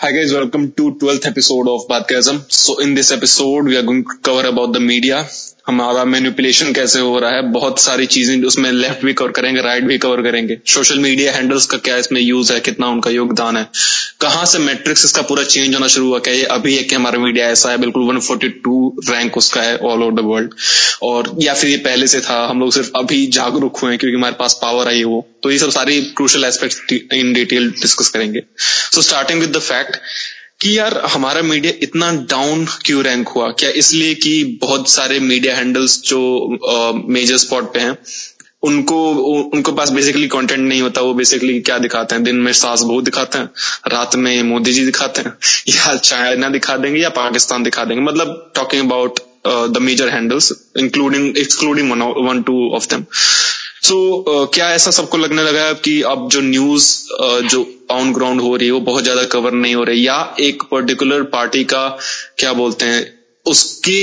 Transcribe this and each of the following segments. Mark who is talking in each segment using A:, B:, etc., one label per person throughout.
A: Hi guys, welcome to 12th episode of Badgasm. So in this episode, we are going to cover about the media. हमारा manipulation कैसे हो रहा है? बहुत सारी चीज़ें उसमें लेफ़्ट भी कवर करेंगे राइट भी कवर करेंगे। सोशल मीडिया हैंडल्स का क्या इसमें यूज़ है? कितना उनका योगदान है? कहाँ से मैट्रिक्स इसका पूरा चेंज होना शुरू हुआ? क्या ये अभी है कि हमारा मीडिया ऐसा है? बिल्कुल 142 रैंक उसका है ऑल ओवर द वर्ल्ड और, या फिर ये पहले से था, हम लोग सिर्फ़ अभी जागरूक हुए क्योंकि हमारे पास पावर आई वो। तो ये सब सारी crucial aspect in detail discuss करेंगे। So starting with the fact कि यार हमारा मीडिया इतना डाउन क्यों रैंक हुआ? क्या इसलिए कि बहुत सारे मीडिया हैंडल्स जो मेजर स्पॉट पे हैं, उनको उनको पास बेसिकली कंटेंट नहीं होता। वो बेसिकली क्या दिखाते हैं? दिन में सास बहू दिखाते हैं, रात में मोदी जी दिखाते हैं, या चाइना दिखा देंगे, या पाकिस्तान दिखा देंगे। मतलब talking about the major handles including excluding one two of them so so, uh, क्या ऐसा सबको लगने लगा है कि अब जो न्यूज़ uh, जो ऑन ग्राउंड हो रही है वो बहुत ज़्यादा कवर नहीं हो रही? या एक पर्टिकुलर पार्टी का क्या बोलते हैं उसकी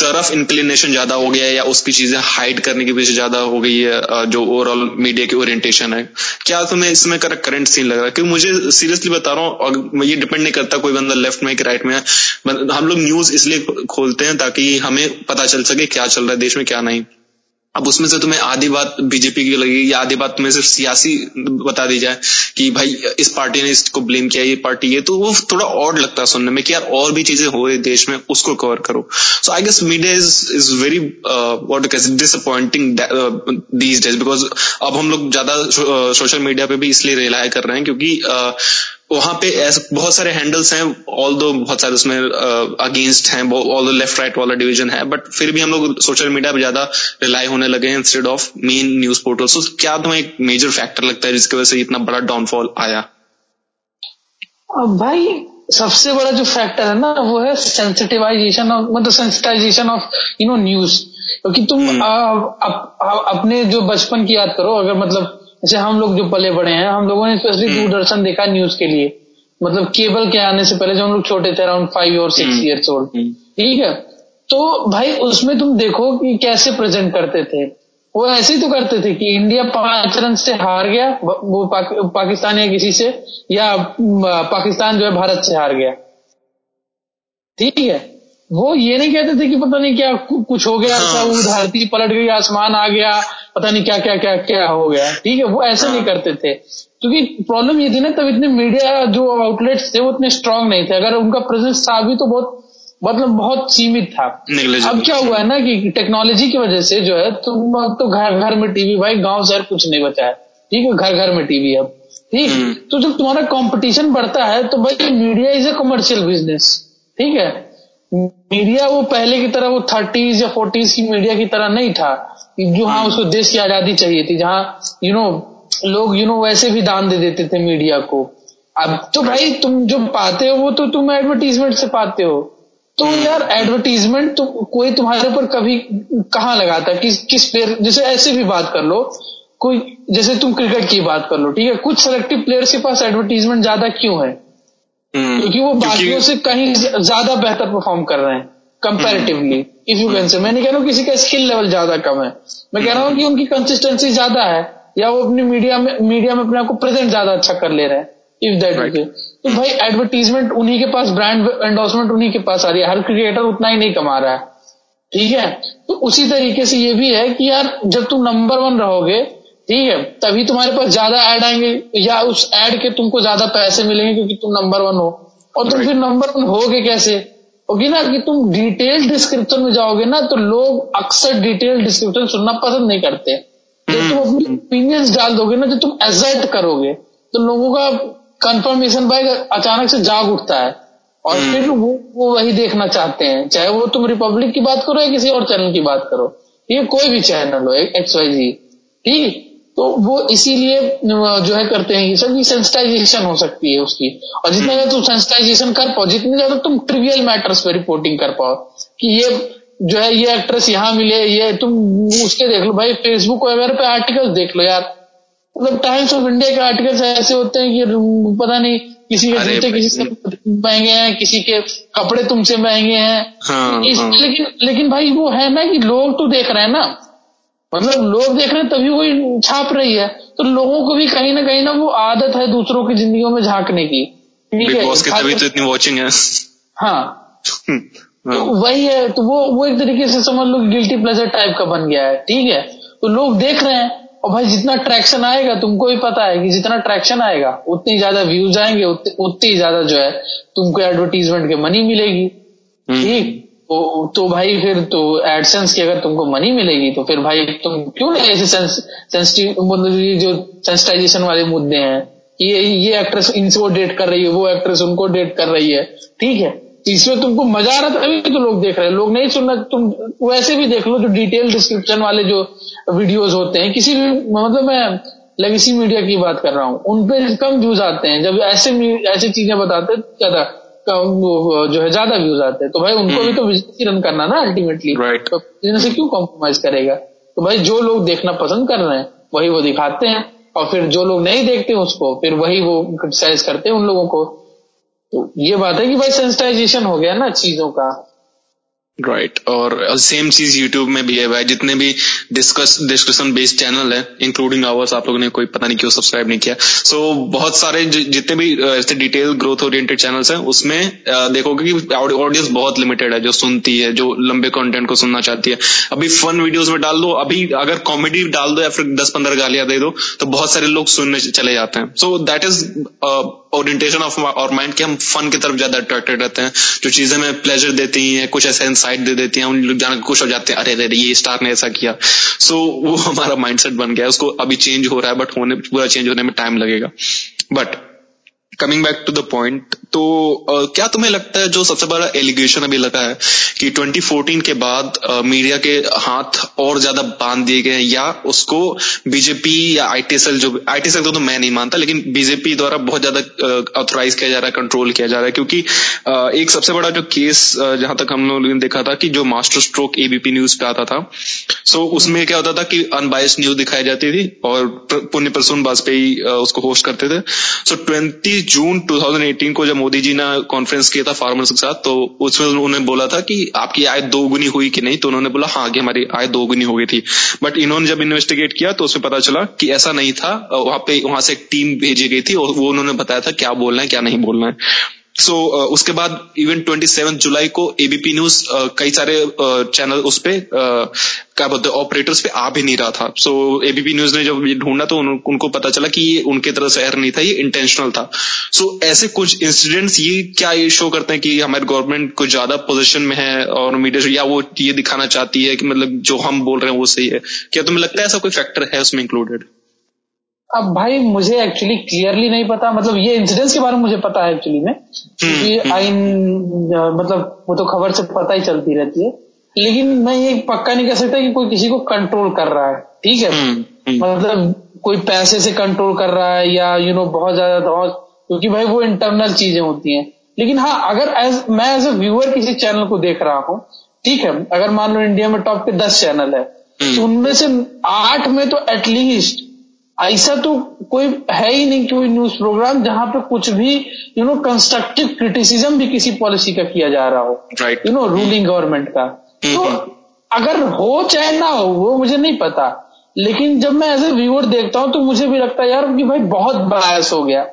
A: तरफ़ इंक्लिनेशन ज़्यादा हो गया है या उसकी चीज़ें हाइड करने की वजह ज़्यादा हो गई है uh, जो ओवरऑल मीडिया की ओरिएंटेशन है? क्या तुम्हें इसमें करंट सीन लग रहा है? क्योंकि मुझे सीरियसली बता रहा हूँ और ये डिपेंड नहीं करता कोई बंदा लेफ़्ट में कि राइट में है। हम लोग न्यूज़ इसलिए खोलते हैं ताकि हमें पता चल सके क्या चल रहा है देश में क्या नहीं। अब उसमें से तुम्हें आधी बात बीजेपी की लगी या आधी बात तुम्हें सिर्फ़ सियासी बता दी जाए कि भाई इस पार्टी ने इसको ब्लेम किया ये पार्टी ये तो वो थोड़ा और लगता है सुनने में कि यार और भी चीज़ें हो रही देश में उसको कवर करो। So I guess media is is very what disappointing these days because अब हम लोग ज़्यादा सोशल मीडिया पे भी इसलिए रिलाय कर रहे हैं क्योंकि uh, वहाँ पे ऐसे बहुत सारे हैंडल्स हैं ऑल दो बहुत सारे उसमें अगेंस्ट uh, हैं ऑल दो लेफ़्ट राइट वाला डिवीज़न है बट फिर भी हम लोग सोशल मीडिया पर ज़्यादा रिलाई होने लगे हैं instead of main news portal so क्या तुम्हें एक मेजर फैक्टर लगता है जिसकी वजह से इतना बड़ा डाउनफॉल आया?
B: भाई सबसे बड़ा जो फैक्टर है ना वो है सेंसिटिवाइजेशन ऑफ़ मतलब sensitization of you know news क्योंकि तुम आ, आ, आ, अपने जो बचपन की याद करो अगर मतलब जैसे हम लोग जो पले बड़े हैं हम लोगों ने स्पेशली हम्म। दूरदर्शन देखा न्यूज़ के लिए। मतलब केबल के आने से पहले जब हम लोग छोटे थे अराउंड फाइव और सिक्स ईयर्स ओल्ड ठीक है? तो भाई उसमें तुम देखो कि कैसे प्रेजेंट करते थे। वो ऐसे ही तो करते थे कि इंडिया पाँच रन से हार गया वो पाक, पाकिस्तान या किसी से या पाकिस्तान जो है भारत से हार गया। ठीक है? वो ये नहीं कहते थे कि पता नहीं क्या कुछ हो गया हाँ। धरती पलट गई आसमान आ गया पता नहीं क्या क्या क्या क्या हो गया। ठीक है वो ऐसे हाँ। नहीं। करते थे। क्योंकि प्रॉब्लम ये थी ना तब इतने मीडिया जो आउटलेट्स थे वो इतने स्ट्रांग नहीं थे। अगर उनका प्रेजेंस था भी तो बहुत मतलब बहुत सीमित था। अब क्या हुआ है ना कि टेक्नोलॉजी की वजह से जो है तुम तो घर घर में टीवी भाई गाँव शहर कुछ नहीं बचा है। ठीक है घर घर में टीवी अब। ठीक? हम्म। तो जब तुम्हारा कंपटीशन बढ़ता है तो भाई media is a commercial business ठीक है? मीडिया वो पहले की तरह वो थर्टीज या फोर्टीज की मीडिया की तरह नहीं था जो हाँ उसको देश की आज़ादी चाहिए थी जहाँ यू नो लोग यू नो वैसे भी दान दे देते थे मीडिया को अब तो भाई तुम जो पाते हो वो तो तुम एडवर्टीजमेंट से पाते हो तो हम्म। यार एडवर्टीजमेंट तो कोई तुम्हारे ऊपर कभी कहाँ लगाता है किस किस प्लेयर जैसे ऐसे भी बात कर लो कोई जैसे तुम क्रिकेट की बात कर लो ठीक है कुछ सेलेक्टिव प्लेयर्स के पास एडवर्टीजमेंट ज़्यादा क्यों है। क्योंकि वो बाकियों से कहीं ज़्यादा बेहतर परफॉर्म कर रहे हैं comparatively if you can say मैं नहीं कह रहा हूँ किसी का स्किल लेवल ज़्यादा कम है। मैं कह रहा हूँ कि उनकी कंसिस्टेंसी ज़्यादा है या वो अपनी मीडिया में मीडिया में अपने आप को प्रेजेंट ज़्यादा अच्छा कर ले रहे हैं इफ़ दैट ओके तो भाई एडवर्टीजमेंट उन्हीं के पास ब्रांड एंडोर्समेंट उन्हीं के पास आ रही है। हर क्रिएटर उतना ही नहीं कमा रहा है। ठीक है? तो उसी तरीके से ये भी है कि यार जब तुम नंबर वन रहोगे ठीक है तभी तुम्हारे पास ज़्यादा एड आएँगे या उस एड के तुमको ज़्यादा पैसे मिलेंगे क्योंकि तुम नंबर वन हो। और तुम फिर नंबर वन होगे कैसे? होगी ना कि तुम डिटेल डिस्क्रिप्शन में जाओगे ना तो लोग अक्सर डिटेल डिस्क्रिप्शन सुनना पसंद नहीं करते। जब तुम अपनी ओपिनियंस डाल दोगे ना जो तुम एजर्ट करोगे। तो लोगों का कंफर्मेशन भाई अचानक से जाग उठता है। और हम्म। फिर वो वो वही देखना चाहते हैं। चाहे वो तुम रिपब्लिक की बात करो या किसी और चैनल की बात करो। ये कोई भी चैनल हो एक्स वाई जी ठीक? तो वो इसीलिए जो है करते हैं सब सेंसिटाइजेशन हो सकती है उसकी। और जितना ज़्यादा तुम सेंसिटाइजेशन कर पाओ जितने ज़्यादा तुम ट्रिवियल मैटर्स पे रिपोर्टिंग कर पाओ कि ये जो है ये एक्ट्रेस यहाँ मिले ये तुम उसके देख लो भाई फेसबुक वगैरह पे आर्टिकल देख लो यार। मतलब टाइम्स ऑफ़ इंडिया के आर्टिकल्स ऐसे होते हैं कि पता नहीं किसी के जूते किसी से महँगे हैं किसी के कपड़े तुमसे महँगे हैं। हाँ, इस, हाँ. लेकिन लेकिन भाई वो है ना कि लोग तो देख रहे हैं ना। मतलब लोग देख रहे हैं तभी वो छाप रही है। तो लोगों को भी कहीं ना कहीं ना वो आदत है दूसरों की ज़िंदगी में झांकने की।
A: बिग बॉस की तभी तो इतनी वॉचिंग है।
B: हाँ। तो वही है तो वो वो एक तरीके से समझ लो गिल्टी प्लेजर टाइप का बन गया है ठीक है? तो लोग देख रहे हैं और भाई जितना ट्रैक्शन आएगा तुमको भी पता है कि जितना ट्रैक्शन आएगा उतनी ज़्यादा व्यूज़ आएँगे उतनी ज़्यादा जो है तुमको एडवर्टीजमेंट के मनी मिलेगी। हम्म। ठीक? तो, भाई फिर तो एडसेंस की अगर तुमको मनी मिलेगी तो फिर भाई तुम क्यों नहीं ऐसे मतलब जो सेंसिटाइजेशन वाले मुद्दे हैं ये ये एक्ट्रेस इनको डेट कर रही है वो एक्ट्रेस उनको डेट कर रही है ठीक है? इसमें तुमको मज़ा आ रहा था अभी तो लोग देख रहे हैं। लोग नहीं सुनना तुम वैसे भी देख लो जो डिटेल डिस्क्रिप्शन वाले जो वीडियोस होते हैं किसी भी मतलब मैं लेगेसी मीडिया की बात कर रहा हूँ उनपे कम व्यूज़ आते हैं। जब ऐसे ऐसी चीज़ें बताते वो जो है ज़्यादा व्यूज़ आते हैं। तो भाई उनको भी तो बिज़नेस ही रन करना ना अल्टीमेटली
A: right.
B: तो बिज़नेस से क्यों कॉम्प्रोमाइज करेगा? तो भाई जो लोग देखना पसंद कर रहे हैं वही वो दिखाते हैं। और फिर जो लोग नहीं देखते उसको फिर वही वो क्रिटिसाइज करते हैं उन लोगों को। तो ये बात है कि भाई सेंसिटाइजेशन हो गया ना चीज़ों का।
A: Right right. और सेम चीज़ यूट्यूब में भी है भाई। जितने भी डिस्कस डिस्कशन बेस्ड चैनल है इंक्लूडिंग आवर्स आप लोगों ने कोई पता नहीं क्यों सब्सक्राइब नहीं किया। सो so, बहुत सारे जितने भी ऐसे डिटेल ग्रोथ ओरिएंटेड चैनल्स हैं उसमें देखोगे कि ऑडियंस बहुत लिमिटेड है जो सुनती है जो लंबे कंटेंट को सुनना चाहती है। अभी फन वीडियोस में डाल दो अभी अगर कॉमेडी डाल दो या फिर दस पंद्रह गालियाँ दे दो तो बहुत सारे लोग सुनने चले जाते हैं। So that is orientation of our mind के हम फन की तरफ़ ज़्यादा अट्रैक्टेड रहते हैं जो चीज़ें हमें प्लेजर देती हैं कुछ ऐसे इंसाइट दे देती हैं उन लोग जाना खुश हो जाते हैं अरे अरे ये स्टार ने ऐसा किया। सो so, वो हमारा माइंडसेट बन गया उसको अभी चेंज हो रहा है बट होने पूरा चेंज होने में टाइम लगेगा। But coming back to the point तो uh, क्या तुम्हें लगता है जो सबसे बड़ा एलिगेशन अभी लगा है कि 2014 के बाद मीडिया के हाथ और ज़्यादा बाँध दिए गए या उसको बीजेपी या आईटीएसएल जो आईटीएसएल को तो मैं नहीं मानता लेकिन बीजेपी द्वारा बहुत ज़्यादा ऑथोराइज किया जा रहा है कंट्रोल किया जा रहा है क्योंकि uh, एक सबसे बड़ा जो केस जहाँ तक हम लोगों ने देखा था कि जो मास्टर स्ट्रोक एबीपी न्यूज़ पे आता था सो उसमें क्या होता था कि अनबायस न्यूज़ दिखाई जाती थी और पुण्य प्रसून वाजपेयी उसको होस्ट करते थे सो ट्वेंटी जून 2018 को जब मोदी जी ने कॉन्फ्रेंस किया था फार्मर्स के साथ तो उसमें उन्होंने बोला था कि आपकी आय दोगुनी हुई कि नहीं? तो उन्होंने बोला हाँ कि हमारी आय दोगुनी हो गई थी। बट इन्होंने जब इन्वेस्टिगेट किया तो उसमें पता चला कि ऐसा नहीं था। वहाँ पे, वहाँ से एक टीम भेजी गई थी और वो उन्होंने बताया था क्या बोलना है, क्या नहीं बोलना है। सो so, uh, उसके बाद इवन ट्वेंटी सेवन जुलाई को एबीपी न्यूज़ uh, कई सारे चैनल uh, उस पे uh, क्या बोलते ऑपरेटर्स पे आ भी नहीं रहा था। सो एबीपी न्यूज़ ने जब ये ढूंढा तो उन, उनको पता चला कि ये उनके तरफ़ से एयर नहीं था ये इंटेंशनल था। सो so, ऐसे कुछ इंसिडेंट्स ये क्या ये शो करते हैं कि हमारे गवर्नमेंट कुछ ज़्यादा पोजिशन में है और मीडिया या वो ये दिखाना चाहती है कि मतलब जो हम बोल रहे हैं वो सही है। क्या तुम्हें लगता है ऐसा कोई फैक्टर है उसमें इंक्लूडेड
B: अब भाई मुझे एक्चुअली क्लियरली नहीं पता मतलब ये इंसिडेंट्स के बारे में मुझे पता है एक्चुअली में क्योंकि हम्म, हम्म। आइन मतलब वो तो खबर से पता ही चलती रहती है। लेकिन मैं ये पक्का नहीं कह सकता कि कोई किसी को कंट्रोल कर रहा है ठीक है? हम्म, मतलब कोई पैसे से कंट्रोल कर रहा है या यू you नो know, बहुत ज़्यादा क्योंकि भाई वो इंटरनल चीज़ें होती हैं। लेकिन हाँ अगर एज मैं एज ए व्यूअर किसी चैनल को देख रहा हूँ ठीक है? अगर मान लो इंडिया में टॉप के दस चैनल है तो उनमें से आठ में तो एटलीस्ट ऐसा तो कोई है ही नहीं कोई न्यूज़ प्रोग्राम जहाँ पे कुछ भी यू नो कंस्ट्रक्टिव क्रिटिसिज्म भी किसी पॉलिसी का किया जा रहा हो यू नो रूलिंग गवर्नमेंट का। mm-hmm. तो अगर हो चाहे ना हो वो मुझे नहीं पता। लेकिन जब मैं एज ए व्यूअर देखता हूँ तो मुझे भी लगता है यार कि भाई बहुत बायस हो गया।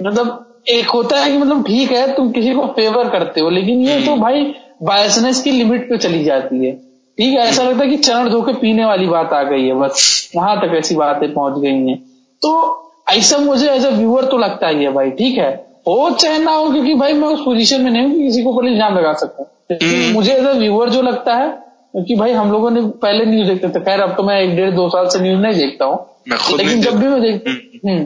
B: मतलब एक होता है कि मतलब ठीक है तुम किसी को फेवर करते हो लेकिन ये तो mm-hmm. भाई बायसनेस की लिमिट पे चली जाती है। ठीक है ऐसा लगता है कि चरण धोके पीने वाली बात आ गई है बस वहाँ तक ऐसी बातें पहुँच गई हैं। तो ऐसा मुझे एज ए व्यूअर तो लगता ही है भाई ठीक है? हो चाहे ना हो क्योंकि भाई मैं उस पोजीशन में नहीं हूँ कि किसी को ऊपर इल्ज़ाम लगा सकता हूँ मुझे एज ए व्यूअर जो लगता है क्योंकि भाई हम लोगों ने पहले न्यूज़ देखते थे खैर अब तो मैं एक डेढ़ दो साल से न्यूज़ नहीं देखता हूँ लेकिन जब भी मैं देखता हूँ। हम्म,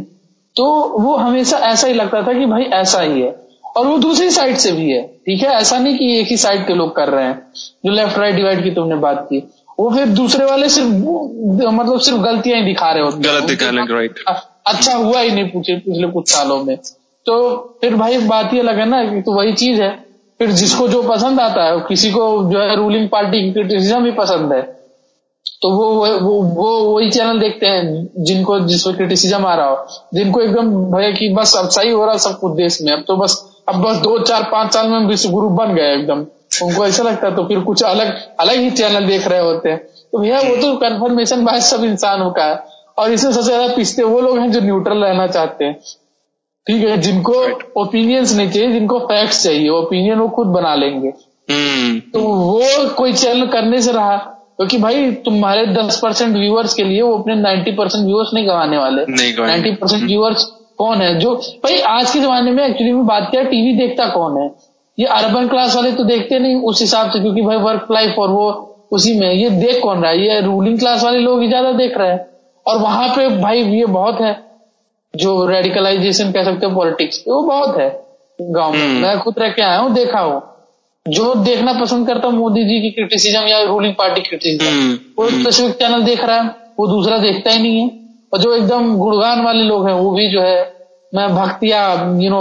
B: तो वो हमेशा ऐसा ही लगता था कि भाई ऐसा ही है। और वो दूसरी साइड से भी है ठीक है? ऐसा नहीं कि एक ही साइड के लोग कर रहे हैं जो लेफ़्ट राइट डिवाइड की तुमने बात की। वो फिर दूसरे वाले सिर्फ़ मतलब सिर्फ़ गलतियाँ ही दिखा रहे होते
A: गलत दिखा रहे राइट
B: अच्छा हुआ ही नहीं पूछे पिछले कुछ सालों में। तो फिर भाई बात ये लगे ना कि तो वही चीज़ है। फिर जिसको जो पसंद आता है किसी को जो है रूलिंग पार्टी की क्रिटिसिज्म भी पसंद है। तो वो वो वो वही चैनल देखते हैं जिनको जिसको क्रिटिसिज्म आ रहा हो। जिनको एकदम भैया कि बस अब सही हो रहा सब कुछ देश में। अब तो बस अब बस दो चार पाँच साल में विश्व गुरु बन गए एकदम। उनको ऐसा लगता है तो फिर कुछ अलग अलग ही चैनल देख रहे होते हैं। तो भैया वो तो कन्फर्मेशन बाय सब इंसानों का है। और इसमें सबसे ज़्यादा पिछते वो लोग हैं जो न्यूट्रल रहना चाहते हैं। ठीक है जिनको ओपिनियंस नहीं चाहिए जिनको फैक्ट्स चाहिए। ओपिनियन वो खुद बना लेंगे।
A: हम्म।
B: तो वो कोई चैनल करने से रहा क्योंकि भाई तुम्हारे दस परसेंट व्यूअर्स के लिए वो अपने नाइन्टी परसेंट व्यूअर्स नहीं गंवाने वाले। नाइन्टी परसेंट व्यूअर्स कौन है? जो भाई आज के जमाने में एक्चुअली में बात किया टीवी देखता कौन है? ये अर्बन क्लास वाले तो देखते नहीं उस हिसाब से क्योंकि भाई वर्क लाइफ और वो उसी में ये देख कौन रहा है? ये रूलिंग क्लास वाले लोग ही ज़्यादा देख रहे हैं। और वहाँ पे भाई ये बहुत है जो रेडिकलाइजेशन कह सकते हो पॉलिटिक्स वो बहुत है गाँव में।
A: हम्म।
B: मैं खुद रह के आया हूँ देखा हूँ। जो देखना पसंद करता हूँ मोदी जी की क्रिटिसिज्म या रूलिंग पार्टी क्रिटिसिज्म
A: हम्म,
B: वो
A: हम्म।
B: स्पेसिफिक चैनल देख रहा है वो दूसरा देखता ही नहीं है। और जो एकदम गुणगान वाले लोग हैं वो भी जो है मैं भक्ति या यू नो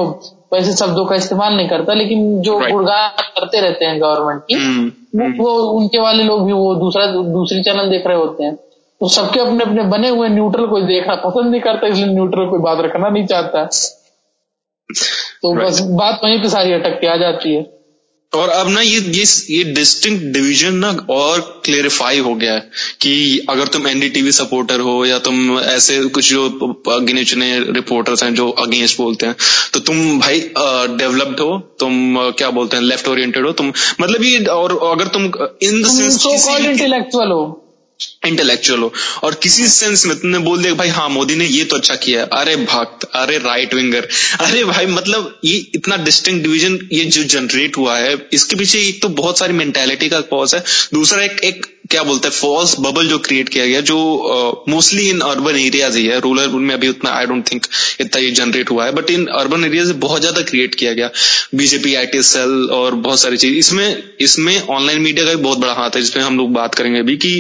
B: वैसे शब्दों का इस्तेमाल नहीं करता लेकिन जो
A: Right.
B: गुणगान करते रहते हैं गवर्नमेंट की
A: हम्म,
B: वो,
A: हम्म।
B: वो उनके वाले लोग भी वो दूसरा दूसरी चैनल देख रहे होते हैं तो सबके अपने अपने बने हुए न्यूट्रल कोई देखना पसंद नहीं करता इसलिए न्यूट्रल कोई बात रखना नहीं चाहता तो
A: Right.
B: बस बात वहीं पे सारी अटक के आ जाती है
A: और अब ना ये ये ये डिस्टिंक्ट डिवीज़न ना और क्लेरिफाई हो गया है कि अगर तुम एनडीटीवी सपोर्टर हो या तुम ऐसे कुछ जो गिने चुने रिपोर्टर्स हैं जो अगेंस्ट बोलते हैं तो तुम भाई डेवलप्ड हो तुम क्या बोलते हैं लेफ़्ट ओरिएंटेड हो तुम मतलब ये और अगर तुम इन द सेंस
B: इंटेलेक्चुअल हो।
A: इंटेलेक्चुअल हो। और किसी सेंस में तुमने बोल दिया भाई हाँ मोदी ने ये तो अच्छा किया अरे भक्त, अरे राइट विंगर अरे भाई मतलब ये इतना डिस्टिंग डिवीज़न ये जो जनरेट हुआ है, इसके पीछे एक तो बहुत सारी मेंटेलिटी का कॉज है। दूसरा एक एक क्या बोलते हैं फॉल्स बबल जो क्रिएट किया गया, जो मोस्टली इन अर्बन एरियाज़ ही है। रूरल में अभी उतना आई डोंट थिंक इतना ये जनरेट हुआ है। बट इन अर्बन एरियाज़ बहुत ज़्यादा क्रिएट किया गया। बीजेपी आई सेल और बहुत सारी चीज़। इसमें इसमें ऑनलाइन मीडिया का भी बहुत बड़ा हाथ है, जिसमें हम लोग बात करेंगे अभी कि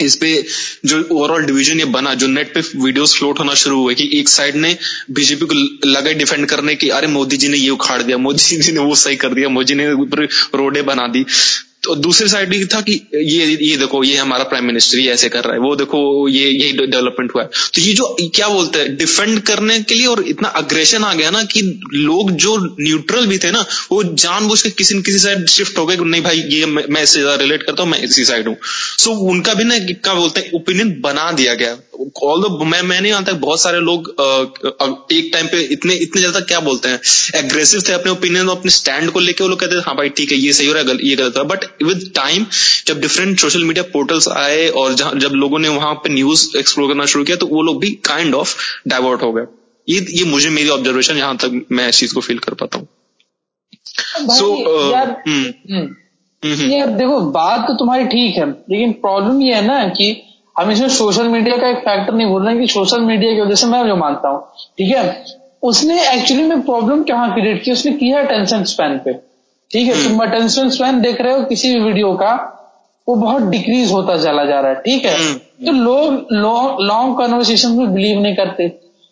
A: इस पे जो ओवरऑल डिवीज़न ये बना, जो नेट पे वीडियोस फ्लोट होना शुरू हुए कि एक साइड ने बीजेपी को लगा डिफेंड करने की, अरे मोदी जी ने ये उखाड़ दिया, मोदी जी ने वो सही कर दिया, मोदी ने ऊपर रोडे बना दी। तो दूसरी साइड ये था कि ये ये देखो, ये हमारा प्राइम मिनिस्टर ये ऐसे कर रहा है, वो देखो, ये, यही डेवलपमेंट हुआ है। तो ये जो, क्या बोलते हैं डिफेंड करने के लिए और इतना अग्रेशन आ गया ना कि लोग जो न्यूट्रल भी थे ना, वो जानबूझ के किसी न किसी साइड शिफ्ट हो गए नहीं भाई, ये मैं इससे ज़्यादा रिलेट करता हूँ, मैं इसी साइड हूँ। सो उनका भी ना क्या बोलते हैं ओपिनियन बना दिया गया। ऑल मैं मैं नहीं मानता बहुत सारे लोग एक टाइम पे इतने इतने ज़्यादा क्या बोलते हैं एग्रेसिव थे अपने ओपिनियन अपने स्टैंड को लेके वो लोग कहते थे हाँ भाई, ठीक है, ये सही हो रहा है ये गलत हो रहा है। बट विद टाइम जब डिफरेंट सोशल मीडिया पोर्टल्स आए और जब लोगों ने वहाँ पे न्यूज़ एक्सप्लोर करना शुरू किया तो वो लोग भी काइंड ऑफ़ डाइवर्ट हो गए। ये ये मुझे मेरी ऑब्जर्वेशन यहाँ तक मैं इस चीज़ को फील कर पाता हूँ। So, uh,
B: यार
A: हम्म,
B: हम्म,
A: हम्म,
B: देखो बात तो तुम्हारी ठीक है लेकिन प्रॉब्लम ये है ना कि हम इसमें सोशल मीडिया का एक फैक्टर नहीं बोल रहे हैं कि सोशल मीडिया की वजह से मैं जो मानता हूँ ठीक है? उसने एक्चुअली में प्रॉब्लम कहाँ क्रिएट की उसने किया अटेंशन स्पैन पे। ठीक है तुम अटेंशन स्पैन देख रहे हो किसी भी वीडियो का वो बहुत डिक्रीज होता चला जा रहा है ठीक है?
A: हम्म,
B: तो लोग लॉन्ग कन्वर्सेशन में बिलीव नहीं करते।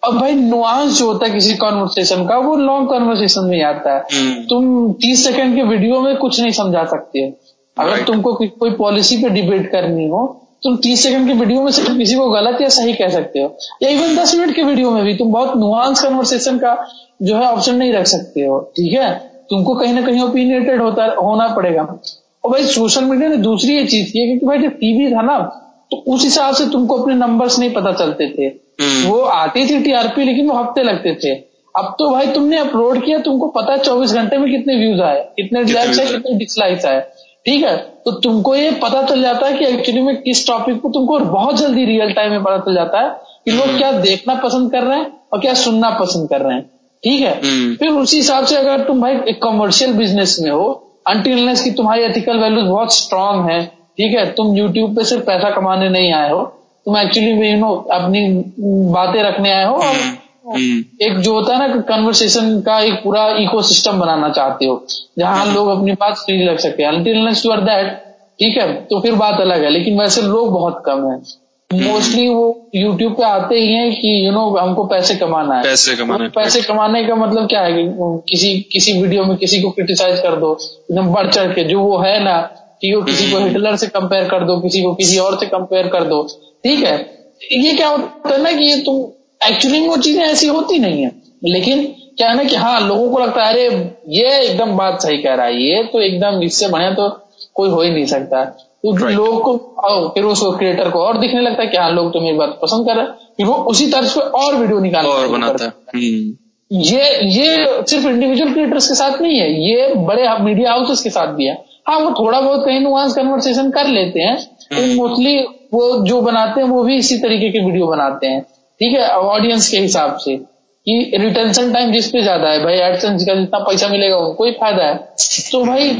B: अब भाई नुआंस जो होता है किसी कॉन्वर्सेशन का वो लॉन्ग कॉन्वर्सेशन में आता है।
A: हम्म।
B: तुम तीस सेकंड के वीडियो में कुछ नहीं समझा सकते अगर तुमको कोई, कोई पॉलिसी पे डिबेट करनी हो तुम तीस सेकंड के वीडियो में सिर्फ़ किसी को गलत या सही कह सकते हो। या इवन दस मिनट के वीडियो में भी तुम बहुत नुआंस कन्वर्सेशन का जो है ऑप्शन नहीं रख सकते हो ठीक है? तुमको कहीं ना कहीं ओपिनियटेड होता होना पड़ेगा। और भाई सोशल मीडिया ने दूसरी ये चीज़ की है क्योंकि भाई जब टीवी था ना तो उस हिसाब से तुमको अपने नंबर्स नहीं पता चलते थे।
A: हम्म।
B: वो आती थी टीआरपी लेकिन वो हफ़्ते लगते थे। अब तो भाई तुमने अपलोड किया तुमको पता है चौबीस घंटे में कितने व्यूज़ आए कितने लाइक्स आए। कितने डिसलाइक्स आए। ठीक है? तो तुमको ये पता चल जाता है कि एक्चुअली में किस टॉपिक को तुमको बहुत जल्दी रियल टाइम में पता चल जाता है कि लोग क्या देखना पसंद कर रहे हैं और क्या सुनना पसंद कर रहे हैं। ठीक है?
A: हम्म।
B: फिर उसी हिसाब से अगर तुम भाई एक कमर्शियल बिज़नेस में हो अनटिल की तुम्हारी एथिकल वैल्यूज़ बहुत स्ट्रांग है ठीक है? तुम यूट्यूब पे सिर्फ़ पैसा कमाने नहीं आए हो तुम एक्चुअली यू नो अपनी बातें रखने आए हो और
A: हम्म,
B: एक जो होता है ना कन्वर्सेशन का एक पूरा इकोसिस्टम बनाना चाहते हो जहाँ लोग अपनी बात फ्री रख सके। अनटिल यू आर दैट ठीक है? तो फिर बात अलग है लेकिन वैसे लोग बहुत कम है। मोस्टली वो यूट्यूब पे आते ही हैं कि यू नो हमको पैसे कमाना है।
A: पैसे कमाने हैं।
B: पैसे कमाने का मतलब क्या है कि किसी किसी वीडियो में किसी को क्रिटिसाइज कर दो एकदम बढ़ चढ़ के जो वो है ना कि वो किसी को हिटलर से कंपेयर कर दो किसी को किसी और से कंपेयर कर दो ठीक है? ये क्या होता है ना कि ये तुम एक्चुअली वो चीज़ें ऐसी होती नहीं है। लेकिन क्या है ना कि हाँ लोगों को लगता है अरे ये एकदम बात सही कह रहा है ये तो एकदम इससे बढ़िया तो कोई हो ही नहीं सकता। तो
A: Right.
B: लोग को आओ, फिर उस क्रिएटर को और दिखने लगता है कि हाँ लोग तो मेरी बात पसंद कर रहे हैं। कि वो उसी तर्ज पे और वीडियो निकाल
A: और बनाता है। हम्म।
B: ये ये सिर्फ़ इंडिविजुअल क्रिएटर्स के साथ नहीं है ये बड़े मीडिया हाउसेस के साथ भी है। हाँ वो थोड़ा बहुत कहीं नुआंस कन्वर्सेशन कर लेते हैं लेकिन मोस्टली वो जो बनाते हैं वो भी इसी तरीके के वीडियो बनाते हैं। ठीक है? ऑडियंस के हिसाब से कि रिटेंशन टाइम जिस पे ज़्यादा है भाई एडसेंस का जितना पैसा मिलेगा उनको ही फ़ायदा है। तो भाई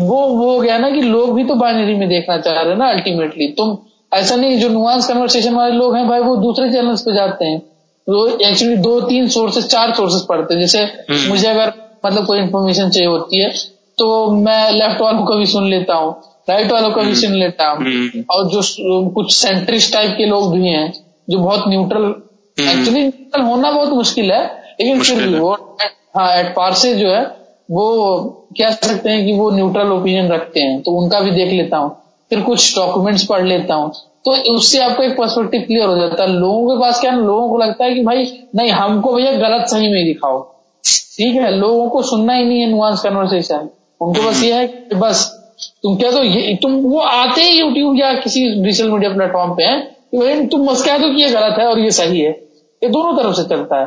B: वो वो हो गया ना कि लोग भी तो बाइनरी में देखना चाह रहे हैं ना अल्टीमेटली तुम ऐसा नहीं जो नुआंस कन्वर्सेशन वाले लोग हैं भाई वो दूसरे चैनल्स पे जाते हैं। वो एक्चुअली दो तीन सोर्सेस चार सोर्सेस पढ़ते हैं। जैसे हम्म। मुझे अगर मतलब कोई इन्फॉर्मेशन चाहिए होती है तो मैं लेफ़्ट वालों को भी सुन लेता हूँ। राइट वालों को भी हम्म। सुन लेता हूँ। हम्म। और जो कुछ सेंट्रिस्ट टाइप के लोग भी हैं जो बहुत न्यूट्रल एक्चुअली न्यूट्रल होना बहुत मुश्किल है लेकिन फिर भी वो हाँ एट पार से जो है वो कह सकते हैं कि वो न्यूट्रल ओपिनियन रखते हैं तो उनका भी देख लेता हूँ, फिर कुछ डॉक्यूमेंट्स पढ़ लेता हूँ तो उससे आपको एक पर्सपेक्टिव क्लियर हो जाता है। लोगों के पास क्या लोगों को लगता है कि भाई, नहीं, हमको भैया गलत सही में दिखाओ। ठीक है, लोगों को सुनना ही नहीं है नुआंस कन्वर्सेशन उनको बस ये है कि बस, तुम क्या तो ये तुम, वो आते ही यूट्यूब या किसी डिजिटल मीडिया प्लेटफॉर्म पे है कि भाई, तुम बस कह दो कि ये गलत है और ये सही है। ये दोनों तरफ़ से चलता है।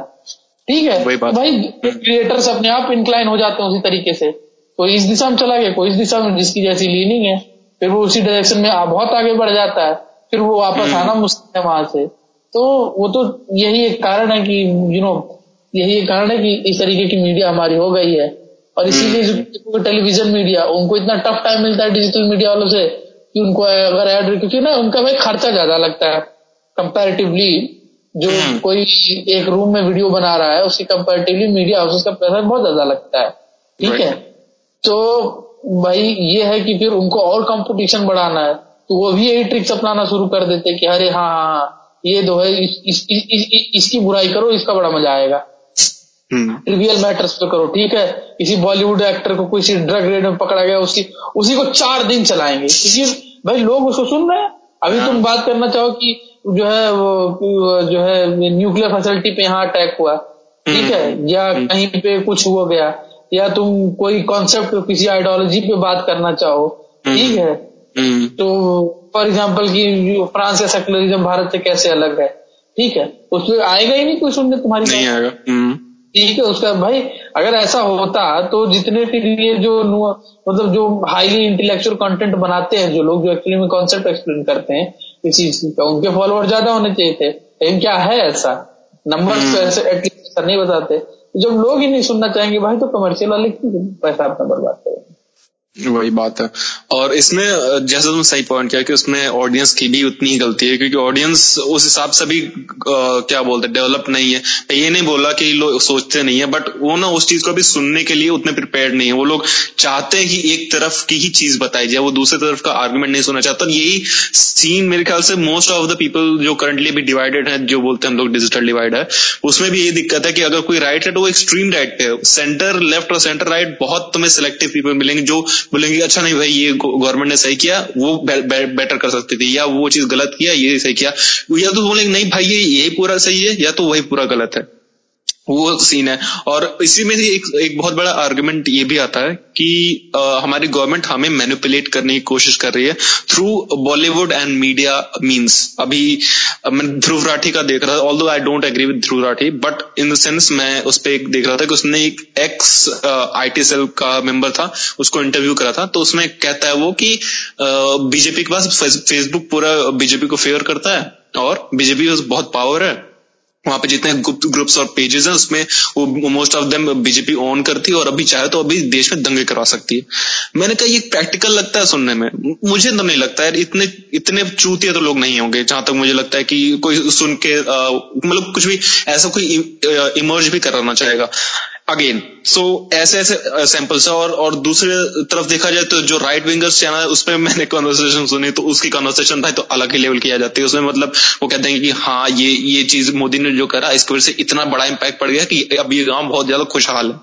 B: ठीक है तो भाई क्रिएटर्स अपने आप इंक्लाइन हो जाते हैं उसी तरीके से। कोई इस दिशा में चला गया कोई इस दिशा में जिसकी जैसी लीनिंग है फिर वो उसी डायरेक्शन में बहुत आगे बढ़ जाता है फिर वो वापस हम्म। आना मुश्किल है वहाँ से। तो वो तो यही एक कारण है कि यू नो यही एक कारण है कि इस तरीके की मीडिया हमारी हो गई है। और इसीलिए जो टेलीविज़न मीडिया उनको इतना टफ टाइम मिलता है डिजिटल मीडिया वालों से कि उनको अगर एड क्योंकि ना उनका भाई खर्चा ज़्यादा लगता है कंपैरेटिवली जो हम्म। कोई एक रूम में वीडियो बना रहा है उसकी कंपैरेटिवली मीडिया हाउसेस का पैसा बहुत ज़्यादा लगता है। ठीक है? तो भाई ये है कि फिर उनको और कंपटीशन बढ़ाना है। तो वो भी यही ट्रिक्स अपनाना शुरू कर देते कि अरे हाँ हाँ हाँ ये दो है इस, इस, इस, इस, इसकी बुराई करो इसका बड़ा मज़ा आएगा। ट्रिवियल हम्म। मैटर्स पे करो ठीक है? किसी बॉलीवुड एक्टर को किसी ड्रग रेड में पकड़ा गया उसी उसी को चार दिन चलाएँगे। क्योंकि भाई लोग उसको सुन रहे हैं। अभी हाँ। तुम बात करना चाहो कि जो है वो जो है न्यूक्लियर फैसिलिटी पे यहाँ अटैक हुआ। ठीक है? हम्म। या हम्म। कहीं पे कुछ हो गया। या तुम कोई कॉन्सेप्ट किसी आइडियोलॉजी पे बात करना चाहो। ठीक है? तो फॉर एग्ज़ाम्पल की फ्रांस का सेकुलरिज्म भारत से कैसे अलग है? ठीक है? उसमें आएगा ही नहीं कोई सुनने तुम्हारी
A: नहीं आएगा।
B: ठीक है? उसका भाई अगर ऐसा होता तो जितने फिर ये जो मतलब जो हाईली इंटेलेक्चुअल कंटेंट बनाते हैं जो लोग जो एक्चुअली में कॉन्सेप्ट एक्सप्लेन करते हैं इसी चीज़ का उनके फॉलोअर ज़्यादा होने चाहिए थे। लेकिन क्या है ऐसा? नंबर तो हम्म। ऐसे एटलीस्ट नहीं बताते। जब लोग ही नहीं सुनना चाहेंगे भाई तो कमर्शियल वाले क्यों पैसा अपना बर्बाद करेंगे
A: वही बात है। और इसमें, जैसा तुमने सही पॉइंट किया कि उसमें ऑडियंस की भी उतनी ही गलती है, क्योंकि ऑडियंस उस हिसाब से भी क्या बोलते हैं डेवलप नहीं है। ये नहीं बोला कि लोग सोचते नहीं है बट वो ना उस चीज़ को भी सुनने के लिए उतने प्रिपेयर नहीं है। वो लोग चाहते हैं कि एक तरफ़ की ही चीज़ बताई जाए, वो दूसरे तरफ़ का आर्ग्यूमेंट नहीं सुनना चाहता। यही सीन मेरे ख्याल से मोस्ट ऑफ़ द पीपल जो करंटली भी डिवाइडेड है, जो बोलते हैं हम लोग डिजिटल डिवाइड है, उसमें भी ये दिक्कत है कि अगर कोई राइट है तो वो एक्सट्रीम राइट पे सेंटर लेफ़्ट और सेंटर राइट बहुत तुम्हें सिलेक्टिव पीपल मिलेंगे, जो बोलेंगे अच्छा नहीं भाई, ये गवर्नमेंट ने सही किया, वो बेटर कर सकती थी, या वो चीज़ गलत किया, ये सही किया। या तो बोलेंगे, नहीं भाई, ये यही पूरा सही है, या तो वही पूरा गलत है। वो सीन है। और इसी में एक एक बहुत बड़ा आर्गुमेंट ये भी आता है कि आ, हमारी गवर्नमेंट हमें मैनिपुलेट करने की कोशिश कर रही है through Bollywood and media means अभी मैं ध्रुव राठी का देख रहा था all I don't agree with Dhruv Rathee but in the sense मैं उस पर एक देख रहा था कि उसने एक एक्स आईटी सेल का मेंबर था उसको इंटरव्यू करा था तो उसमें कहता है वो कि बीजेपी के पास फेसबुक पूरा बीजेपी को फेवर करता है और बीजेपी बहुत पावर है। वहाँ पे जितने ग्रुप्स और पेजेस हैं, उसमें वो most of them BJP on करती है और अभी चाहे तो अभी देश में दंगे करवा सकती है। मैंने कहा, ये प्रैक्टिकल लगता है सुनने में। मुझे तो नहीं लगता है इतने इतने चूतिया तो लोग नहीं होंगे, जहाँ तक मुझे लगता है कि कोई सुन के मतलब कुछ भी, ऐसा कोई इमर्ज भी कराना चाहेगा। अगेन सो ऐसे ऐसे सैंपल्स है और और दूसरे तरफ़ देखा जाए तो जो राइट विंगर्स चैनल है, उस पर मैंने कॉन्वर्सेशन सुनी तो उसकी कॉन्वर्सेशन भाई तो अलग ही लेवल किया जाती है। उसमें मतलब वो कहते हैं कि हाँ ये ये चीज़ मोदी ने जो करा, इसकी वजह से इतना बड़ा इम्पैक्ट पड़ गया कि अब ये गाँव बहुत ज़्यादा खुशहाल है।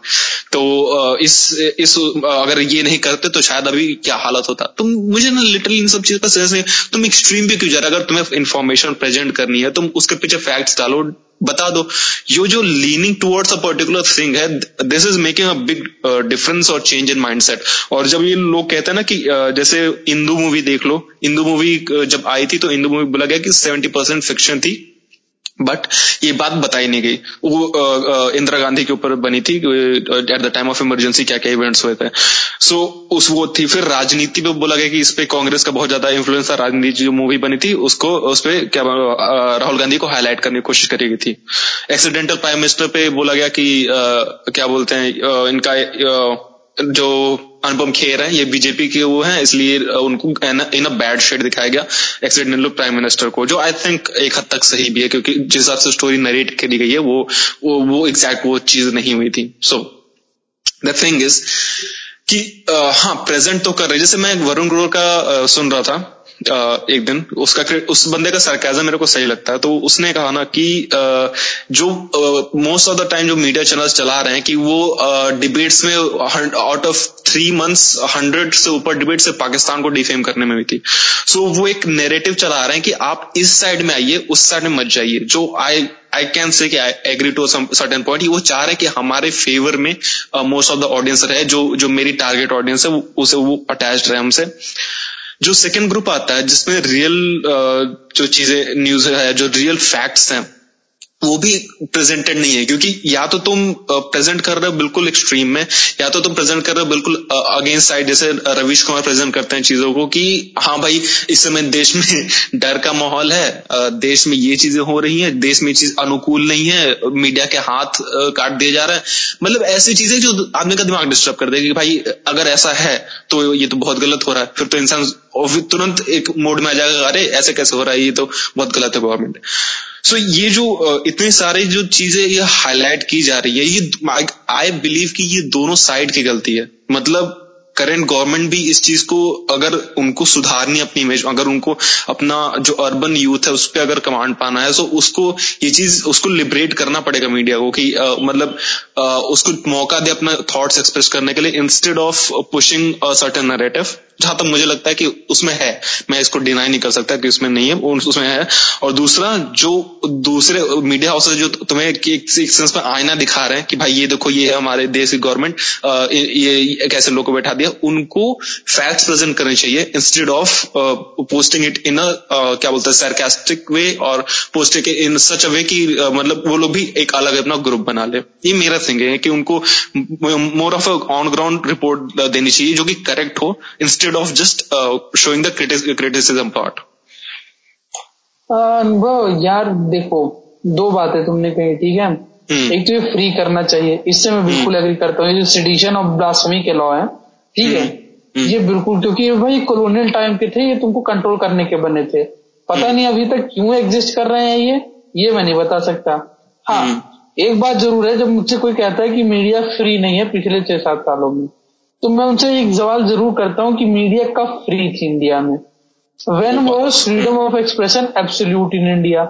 A: तो इस इस अगर ये नहीं करते तो शायद अभी क्या हालत होता। तो मुझे ना लिटरली इन सब चीज़ का सेंस नहीं तुम एक्सट्रीम भी क्यों जा रहे अगर तुम्हें इन्फॉर्मेशन प्रेजेंट करनी है, तुम उसके पीछे फैक्ट्स डालो बता दो। यू जो leaning towards a particular thing है this is making a big difference और चेंज इन माइंडसेट और जब ये लोग कहते हैं ना कि uh, जैसे इंदू मूवी देख लो। इंदू मूवी uh, जब आई थी तो इंदू मूवी बोला गया कि सेवेंटी परसेंट फिक्शन थी। बट ये बात बताई नहीं गई। वो इंदिरा गांधी के ऊपर बनी थी at the time of emergency क्या क्या इवेंट्स हुए थे। सो so, उस वो थी फिर राजनीति पे बोला गया कि इस पे कांग्रेस का बहुत ज़्यादा इन्फ्लुएंस था राजनीति जो मूवी बनी थी उसको उस पे क्या राहुल गांधी को हाईलाइट करने की कोशिश करी गई थी। एक्सीडेंटल प्राइम मिनिस्टर पे बोला गया कि आ, क्या बोलते हैं इनका आ, जो अनुपम खेर है, ये बीजेपी के वो हैं, इसलिए उनको इन अ बैड शेड दिखाया गया एक्सीडेंटल प्राइम मिनिस्टर को, जो आई थिंक एक हद तक सही भी है, क्योंकि जिस हिसाब से स्टोरी नरेट करी गई है, वो वो वो एग्जैक्ट वो चीज़ नहीं हुई थी। सो द थिंग इज़ कि हाँ प्रेजेंट तो कर रहे जैसे मैं वरुण ग्रोवर का सुन रहा था एक दिन उसका उस बंदे का सरकाजा मेरे को सही लगता है। तो उसने कहा ना कि जो मोस्ट ऑफ़ द टाइम जो मीडिया चैनल्स चला रहे हैं कि वो डिबेट्स में out of three months hundred से ऊपर डिबेट से पाकिस्तान को डिफेम करने में हुई थी। सो so, वो एक नेरेटिव चला रहे हैं कि आप इस साइड में आइए उस साइड में मत जाइए। जो I I can say I agree to certain point वो चाह रहे हैं कि हमारे फेवर में मोस्ट ऑफ़ द ऑडियंस रहे जो जो मेरी टारगेट ऑडियंस है उसे वो अटैच रहे हमसे। जो सेकेंड ग्रुप आता है, जिसमें रियल जो चीज़ें न्यूज़ है जो रियल फैक्ट्स हैं, वो भी प्रेजेंटेड नहीं है। क्योंकि या तो तुम प्रेजेंट कर रहे हो बिल्कुल एक्सट्रीम में, या तो तुम प्रेजेंट कर रहे हो बिल्कुल अगेंस्ट साइड जैसे रवीश कुमार प्रेजेंट करते हैं चीज़ों को कि हाँ भाई, इस समय देश में डर का माहौल है देश में ये चीज़ें हो रही हैं, देश में ये चीज़ अनुकूल नहीं है, मीडिया के हाथ काट दिया जा रहा है। मतलब ऐसी चीज़ें जो आदमी का दिमाग डिस्टर्ब कर देगी भाई, अगर ऐसा है तो ये तो बहुत गलत हो रहा है, फिर तो इंसान तुरंत एक मोड में आ जाएगा अरे ऐसे कैसे हो रहा है? ये तो बहुत गलत है गवर्नमेंट। सो so, ये जो इतने सारे जो चीज़ें ये हाईलाइट की जा रही है ये आई बिलीव कि ये दोनों साइड की गलती है। मतलब करंट गवर्नमेंट भी इस चीज़ को अगर उनको सुधारनी अपनी इमेज अगर उनको अपना जो अर्बन यूथ है उस पर अगर कमांड पाना है तो उसको ये चीज़ उसको लिबरेट करना पड़ेगा मीडिया को कि आ, मतलब आ, उसको मौका दे अपना थॉट्स एक्सप्रेस करने के लिए instead of pushing certain narrative जहाँ तक मुझे लगता है कि उसमें है, मैं इसको डिनाई नहीं कर सकता कि उसमें नहीं है उसमें है। और दूसरा, जो दूसरे मीडिया हाउसेज जो तुम्हें एक सेंस में आईना दिखा रहे हैं कि भाई ये देखो, ये है हमारे देश की गवर्नमेंट ये कैसे लोग को बैठा दिया, उनको फैक्ट्स प्रेजेंट करने चाहिए instead of posting it in a, क्या बोलते हैं सरकास्टिक वे और पोस्टिंग इन सच अ वे कि मतलब वो लोग भी एक अलग अपना ग्रुप बना ले। ये मेरा थिंग है कि उनको more of on ground report देनी चाहिए जो कि करेक्ट हो instead instead of just uh, showing the critis- criticism part?
B: वो यार देखो दो बातें तुमने कही ठीक है? hmm. एक तो ये फ्री करना चाहिए। इससे मैं बिल्कुल एग्री hmm. करता हूँ जो सिडिशन ऑफ़ ब्लास्फमी के लॉ है ठीक है? hmm. ये बिल्कुल क्योंकि भाई कॉलोनियल टाइम के थे ये तुमको कंट्रोल करने के बने थे। पता नहीं अभी तक क्यों एग्जिस्ट कर रहे हैं ये ये मैं नहीं बता सकता। हाँ एक बात ज़रूर है जब मुझसे कोई कहता है कि मीडिया फ्री नहीं है पिछले छह सात सालों में तो मैं उनसे एक सवाल ज़रूर करता हूँ कि मीडिया कब फ्री थी इंडिया में? When was freedom of expression absolute in India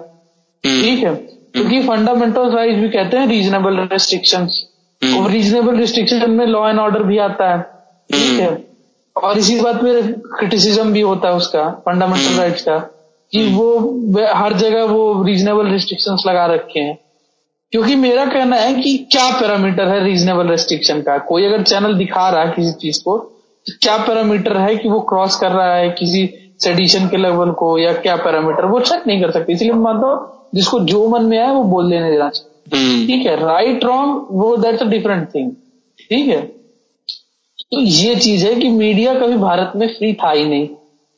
B: ठीक है? क्योंकि फंडामेंटल राइट भी कहते हैं रीजनेबल रेस्ट्रिक्शन और रीजनेबल रिस्ट्रिक्शन में लॉ एंड ऑर्डर भी आता है। ठीक है? और इसी बात पे क्रिटिसिज्म भी होता है उसका फंडामेंटल राइट्स का कि वो हर जगह वो रीजनेबल रिस्ट्रिक्शंस लगा रखे हैं। क्योंकि मेरा कहना है कि क्या पैरामीटर है रीजनेबल रेस्ट्रिक्शन का? कोई अगर चैनल दिखा रहा है किसी चीज़ को तो क्या पैरामीटर है कि वो क्रॉस कर रहा है किसी सेडिशन के लेवल को या क्या पैरामीटर? वो चेक नहीं कर सकते। इसलिए मैं मानता हूँ जिसको जो मन में आए वो बोल देने देना चाहिए। हम्म। ठीक है राइट रॉन्ग वो दैट्स अ डिफरेंट थिंग ठीक है? तो ये चीज़ है कि मीडिया कभी भारत में फ्री था ही नहीं।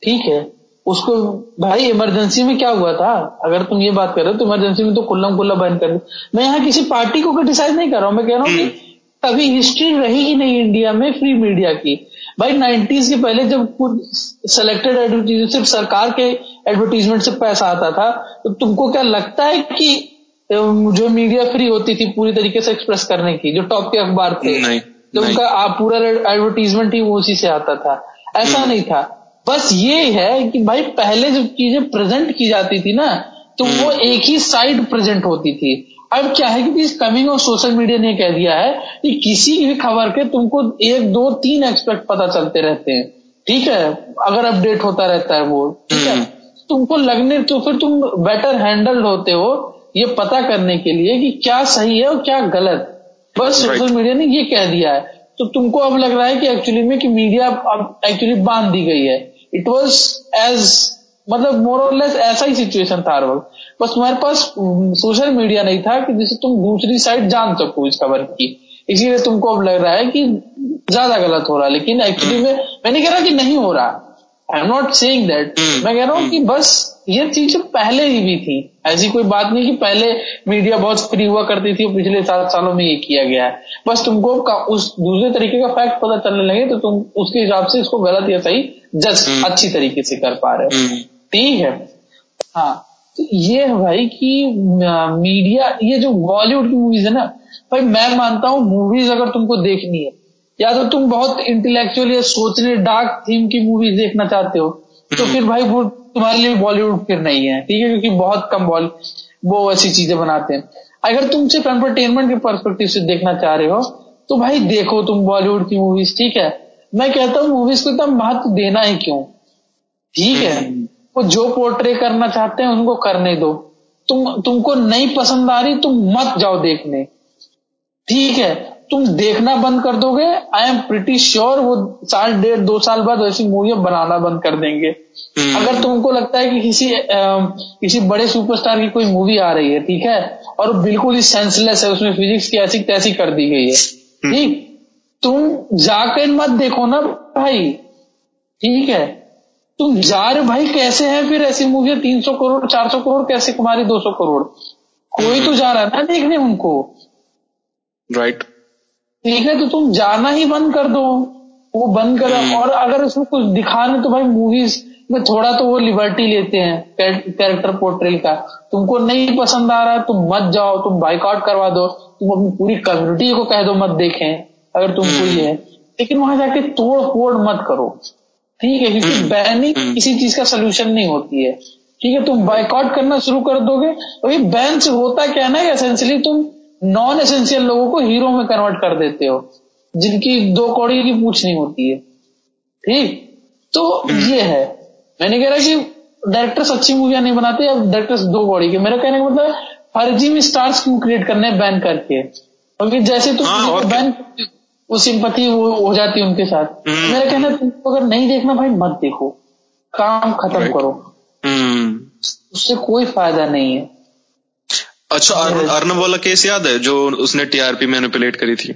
B: ठीक है? उसको भाई इमरजेंसी में क्या हुआ था अगर तुम ये बात कर रहे हो तो इमरजेंसी में तो कुल्लम कुल्ला बंद कर मैं यहाँ किसी पार्टी को क्रिटिसाइज नहीं कर रहा हूँ मैं कह रहा हूँ कि हम्म। कभी हिस्ट्री रही ही नहीं इंडिया में फ्री मीडिया की भाई नाइन्टीज के पहले जब कुछ सिलेक्टेड एडवर्टीज सिर्फ़ सरकार के एडवर्टीजमेंट से पैसा आता था तो तुमको क्या लगता है कि जो मीडिया फ्री होती थी पूरी तरीके से एक्सप्रेस करने की जो टॉप के अखबार थे नहीं, तो नहीं। उनका पूरा एडवर्टीजमेंट ही वो उसी से आता था ऐसा हम्म। नहीं था बस ये है कि भाई पहले जब चीज़ें प्रेजेंट की जाती थी ना तो वो हम्म। एक ही साइड प्रेजेंट होती थी। अब क्या है कि इस कमिंग ऑफ़ सोशल मीडिया ने कह दिया है कि किसी भी खबर के तुमको एक दो तीन एक्सपेक्ट पता चलते रहते हैं। ठीक है? अगर अपडेट होता रहता है वो। ठीक है? हम्म। तुमको लगने तो फिर तुम बेटर हैंडल्ड होते हो ये पता करने के लिए कि क्या सही है और क्या गलत। बस सोशल मीडिया ने ये कह दिया है। तो तुमको अब लग रहा है कि एक्चुअली में कि मीडिया अब एक्चुअली बाँध दी गई है। इट वॉज़ एज मतलब मोर और लेस ऐसा ही सिचुएशन था हर वक्त। बस तुम्हारे पास सोशल मीडिया नहीं था कि जिसे तुम दूसरी साइड जान सको इस खबर की। इसीलिए तुमको अब लग रहा है कि ज़्यादा गलत हो रहा है। लेकिन एक्चुअली में मैं नहीं कह रहा कि नहीं हो रहा। I am not saying that मैं कह रहा हूँ कि बस ये चीज़ पहले ही भी थी। ऐसी कोई बात नहीं कि पहले मीडिया बहुत फ्री हुआ करती थी और पिछले सात सालों में ये किया गया है। बस तुमको का उस दूसरे तरीके का फैक्ट पता चलने लगे तो तुम उसके हिसाब से इसको गलत या सही जज हम्म। अच्छी तरीके से कर पा रहे हो। हम्म। ठीक है? हाँ। तो ये है भाई कि मीडिया ये जो बॉलीवुड की मूवीज़ है ना भाई मैं मानता हूँ मूवीज़ अगर तुमको देखनी है या तो तुम बहुत इंटेलेक्चुअल या सोचने डार्क थीम की मूवीज़ देखना चाहते हो तो फिर भाई वो तुम्हारे लिए बॉलीवुड फिर नहीं है, ठीक है? क्योंकि बहुत कम बॉल, वो ऐसी चीज़ें बनाते हैं। अगर तुम सिर्फ़ एंटरटेनमेंट के परस्पेक्टिव से देखना चाह रहे हो तो भाई देखो तुम बॉलीवुड की मूवीज़ ठीक है? मैं कहता हूँ मूवीज़ को इतना महत्व देना ही क्यों? ठीक है। वो जो पोर्ट्रे करना चाहते हैं, उनको करने दो। तुम, तुमको नहीं पसंद आ रही, तुम मत जाओ देखने। ठीक है? तुम देखना बंद कर दोगे। आई एम प्रिटी श्योर वो साल डेढ़ दो साल बाद वैसी मूवियाँ बनाना बंद कर देंगे। हम्म। अगर तुमको लगता है कि किसी आ, किसी बड़े सुपरस्टार की कोई मूवी आ रही है ठीक है? और बिल्कुल ही सेंसलेस है उसमें फिजिक्स की ऐसी तैसी कर दी गई है। हम्म। ठीक? तुम जाकर मत देखो ना भाई। ठीक है? तुम जा रहे भाई कैसे है फिर ऐसी मूवी तीन सौ करोड़ चार सौ करोड़ कैसे? कमा रही दो सौ करोड़। कोई तो जा रहा है ना देखने उनको।
A: राइट
B: ठीक है तो तुम जाना ही बंद कर दो। वो बंद कर। हम्म। और अगर उसमें कुछ दिखाने तो भाई मूवीज़ में थोड़ा तो वो लिबर्टी लेते हैं कैरेक्टर पोर्ट्रेल का। तुमको नहीं पसंद आ रहा है तुम मत जाओ तुम बाइकआउट करवा दो। तुम अपनी पूरी कम्युनिटी को कह दो मत देखें अगर तुमको ये है। लेकिन वहाँ जाके तोड़ फोड़ मत करो। ठीक है क्योंकि बैनिंग हम्म। हम्म। किसी चीज़ का सोल्यूशन नहीं होती है। ठीक है तुम बाइकआउट करना शुरू कर दोगे। तो बैन से होता क्या है ना एसेंशियली तुम नॉन एसेंशियल लोगों को हीरो में कन्वर्ट कर देते हो जिनकी दो कौड़ी की पूछ नहीं होती है। ठीक? तो ये है। मैंने कह रहा कि डायरेक्टर्स अच्छी मूवियाँ नहीं बनाते अब डायरेक्टर्स दो कौड़ी के। मेरा कहने का मतलब फर्जी में स्टार्स क्यों क्रिएट करने बैन करके। क्योंकि जैसे तुम हाँ, बैन वो सिंपति वो हो जाती है उनके साथ। हम्म। मेरा कहना तुमको अगर नहीं देखना भाई मत देखो। काम खत्म करो। हम्म। उससे कोई फ़ायदा नहीं है।
A: अच्छा अर्नब वाला केस याद है जो उसने टीआरपी मैनिपुलेट करी थी?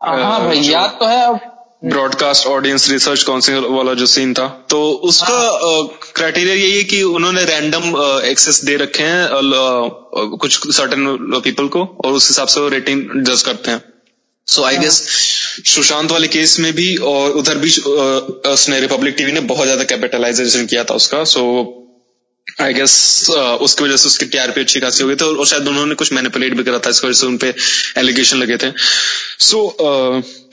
B: हाँ भाई याद तो है अब।
A: ब्रॉडकास्ट ऑडियंस रिसर्च काउंसिल वाला जो सीन था। तो उसका क्राइटेरिया हाँ। यही है कि उन्होंने रैंडम एक्सेस दे रखे हैं कुछ सर्टन पीपल को और उस हिसाब से वो रेटिंग जज करते हैं। सो आई गेस सुशांत वाले केस में भी और उधर भी उसने रिपब्लिक टीवी ने बहुत ज़्यादा कैपिटलाइजेशन किया था उसका। सो आई गेस uh, उसकी वजह से उसकी टीआरपी अच्छी खासी हो गई थी और शायद उन्होंने कुछ मैनिपुलेट भी करा था इसकी वजह से उनपे एलिगेशन लगे थे। सो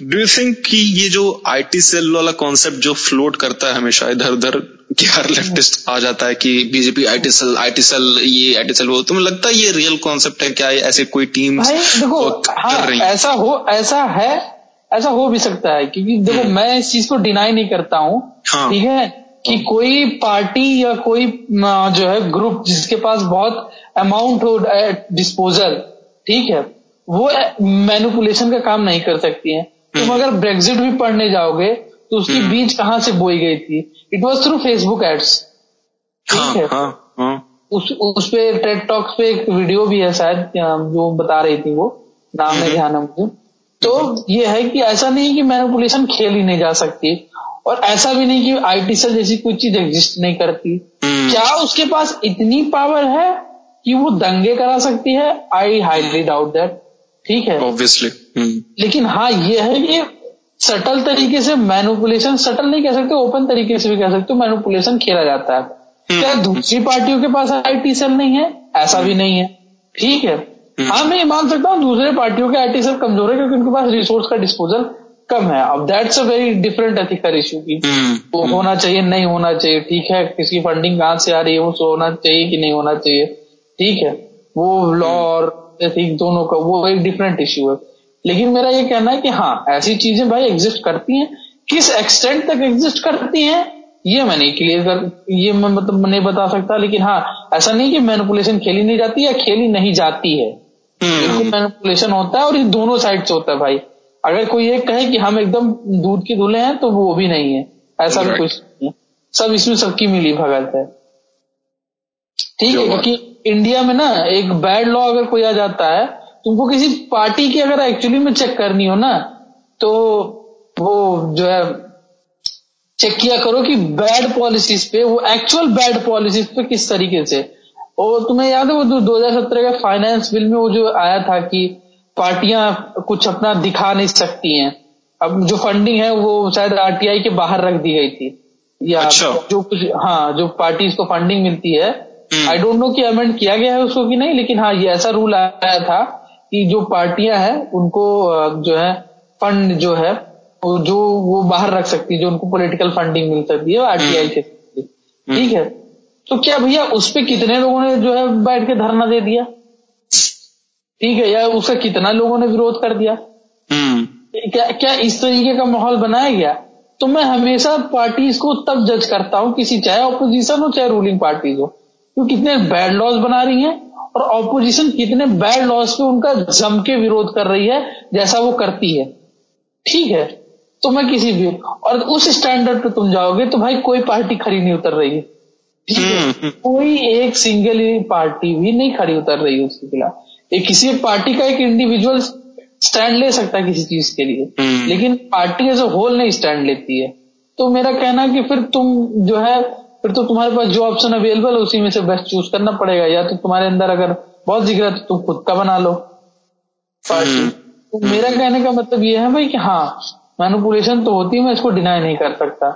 A: डू यू थिंक कि ये जो आईटी सेल वाला कॉन्सेप्ट जो फ्लोट करता है हमेशा इधर उधर कि हर लेफ्टिस्ट आ जाता है कि BJP IT cell IT cell ये आईटी सेल वो तुम्हें लगता है ये रियल कॉन्सेप्ट है क्या? ऐसे कोई टीम
B: हाँ, ऐसा हो ऐसा है ऐसा हो भी सकता है क्योंकि देखो हम्म। मैं इस चीज़ को डिनाई नहीं करता हूँ हाँ। ठीक है? कि कोई पार्टी या कोई जो है ग्रुप जिसके पास बहुत अमाउंट हो डिस्पोजल ठीक है वो मैनिपुलेशन का काम नहीं कर सकती है तुम हम्म। अगर ब्रेग्जिट भी पढ़ने जाओगे तो उसकी हम्म। बीज कहाँ से बोई गई थी it was through Facebook ads ठीक हाँ, है हाँ, हाँ. उस उस पे टेड टॉक्स पे एक वीडियो भी है शायद जो बता रही थी वो नाम नहीं हम्म। ध्यान है मुझे तो ये है कि ऐसा नहीं कि मैनिपुलेशन खेल ही नहीं जा सकती और ऐसा भी नहीं कि आईटी सेल जैसी कोई चीज़ एग्जिस्ट नहीं करती। hmm. क्या उसके पास इतनी पावर है कि वो दंगे करा सकती है? आई हाईली डाउट दैट ठीक है?
A: Obviously hmm.
B: लेकिन हाँ ये है कि सटल तरीके से मैनुपुलेशन सटल नहीं कह सकते ओपन तरीके से भी कह सकते मैनुपुलेशन खेला जाता है। hmm. क्या दूसरी पार्टियों के पास आईटी सेल नहीं है? ऐसा भी नहीं है। ठीक है? हाँ मैं ये मान सकता हूँ दूसरे पार्टियों के आईटी सेल कमज़ोर है क्योंकि उनके पास रिसोर्स का डिस्पोजल कम है। अब that's a very different ethical issue की हम्म, वो हम्म। होना चाहिए नहीं होना चाहिए ठीक है किसकी फंडिंग कहाँ से आ रही है वो होना चाहिए कि नहीं होना चाहिए ठीक है। वो लॉ और एथिक दोनों का वो एक डिफरेंट इश्यू है। लेकिन मेरा ये कहना है कि हाँ ऐसी चीज़ें भाई एग्जिस्ट करती हैं। किस एक्सटेंट तक एग्जिस्ट करती हैं ये मैं नहीं क्लियर कर ये मैं मतलब नहीं बता सकता लेकिन हाँ ऐसा नहीं कि मैनिपुलेशन खेली नहीं जाती या खेली नहीं जाती है। हम्म। बिल्कुल मैनिपुलेशन होता है और ये दोनों साइड से होता है भाई। अगर कोई एक कहे कि हम एकदम दूध के दूल्हे हैं तो वो भी नहीं है। ऐसा भी कुछ नहीं सब इसमें सबकी मिली भगत है। ठीक है क्योंकि इंडिया में ना एक बैड लॉ अगर कोई आ जाता है तुमको किसी पार्टी की अगर एक्चुअली में चेक करनी हो ना तो वो जो है चेक किया करो कि बैड पॉलिसीज़ पे वो एक्चुअल बैड पॉलिसीज़ पे किस तरीके से। और तुम्हें याद है वो जो 2017 के फाइनेंस बिल में वो जो आया था कि पार्टियाँ कुछ अपना दिखा नहीं सकती हैं। अब जो फंडिंग है वो शायद आरटीआई के बाहर रख दी गई थी। या अच्छा। जो कुछ हाँ जो पार्टीज़ को फंडिंग मिलती है। आई डोंट नो कि अमेंड किया गया है उसको कि नहीं लेकिन हाँ ये ऐसा रूल आया था कि जो पार्टियाँ हैं उनको जो है फंड जो है जो वो बाहर रख सकती है जो उनको पॉलिटिकल फंडिंग मिल सकती है आरटीआई हम्म। के ठीक है? तो क्या भैया उस पर कितने लोगों ने जो है बैठ के धरना दे दिया? ठीक है या उसका कितना लोगों ने विरोध कर दिया? हम्म। क्या क्या इस तरीके का माहौल बनाया गया? तो मैं हमेशा पार्टीज़ को तब जज करता हूँ किसी चाहे ऑपोजिशन हो चाहे रूलिंग पार्टीज़ हो। तो कितने बैड लॉज बना रही है और ऑपोजिशन कितने बैड लॉज पे उनका जम के विरोध कर रही है जैसा वो करती है। ठीक है तो मैं किसी भी और उस स्टैंडर्ड पे तुम जाओगे तो भाई कोई पार्टी खड़ी नहीं उतर रही है। हम्म, हम्म। कोई एक सिंगल पार्टी भी नहीं खड़ी उतर रही है उसके खिलाफ। एक किसी पार्टी का एक इंडिविजुअल स्टैंड ले सकता है किसी चीज़ के लिए। हम्म। लेकिन पार्टी एज अ होल नहीं स्टैंड लेती है। तो मेरा कहना कि फिर तुम जो है फिर तो तुम्हारे पास जो ऑप्शन अवेलेबल है उसी में से बेस्ट चूज़ करना पड़ेगा। या तो तुम्हारे अंदर अगर बहुत ज़िक्र है तो तुम खुद का बना लो। पार्टी तो मेरा कहने का मतलब ये है भाई कि हाँ मैनुपुलेशन तो होती है मैं इसको डिनाई नहीं कर सकता।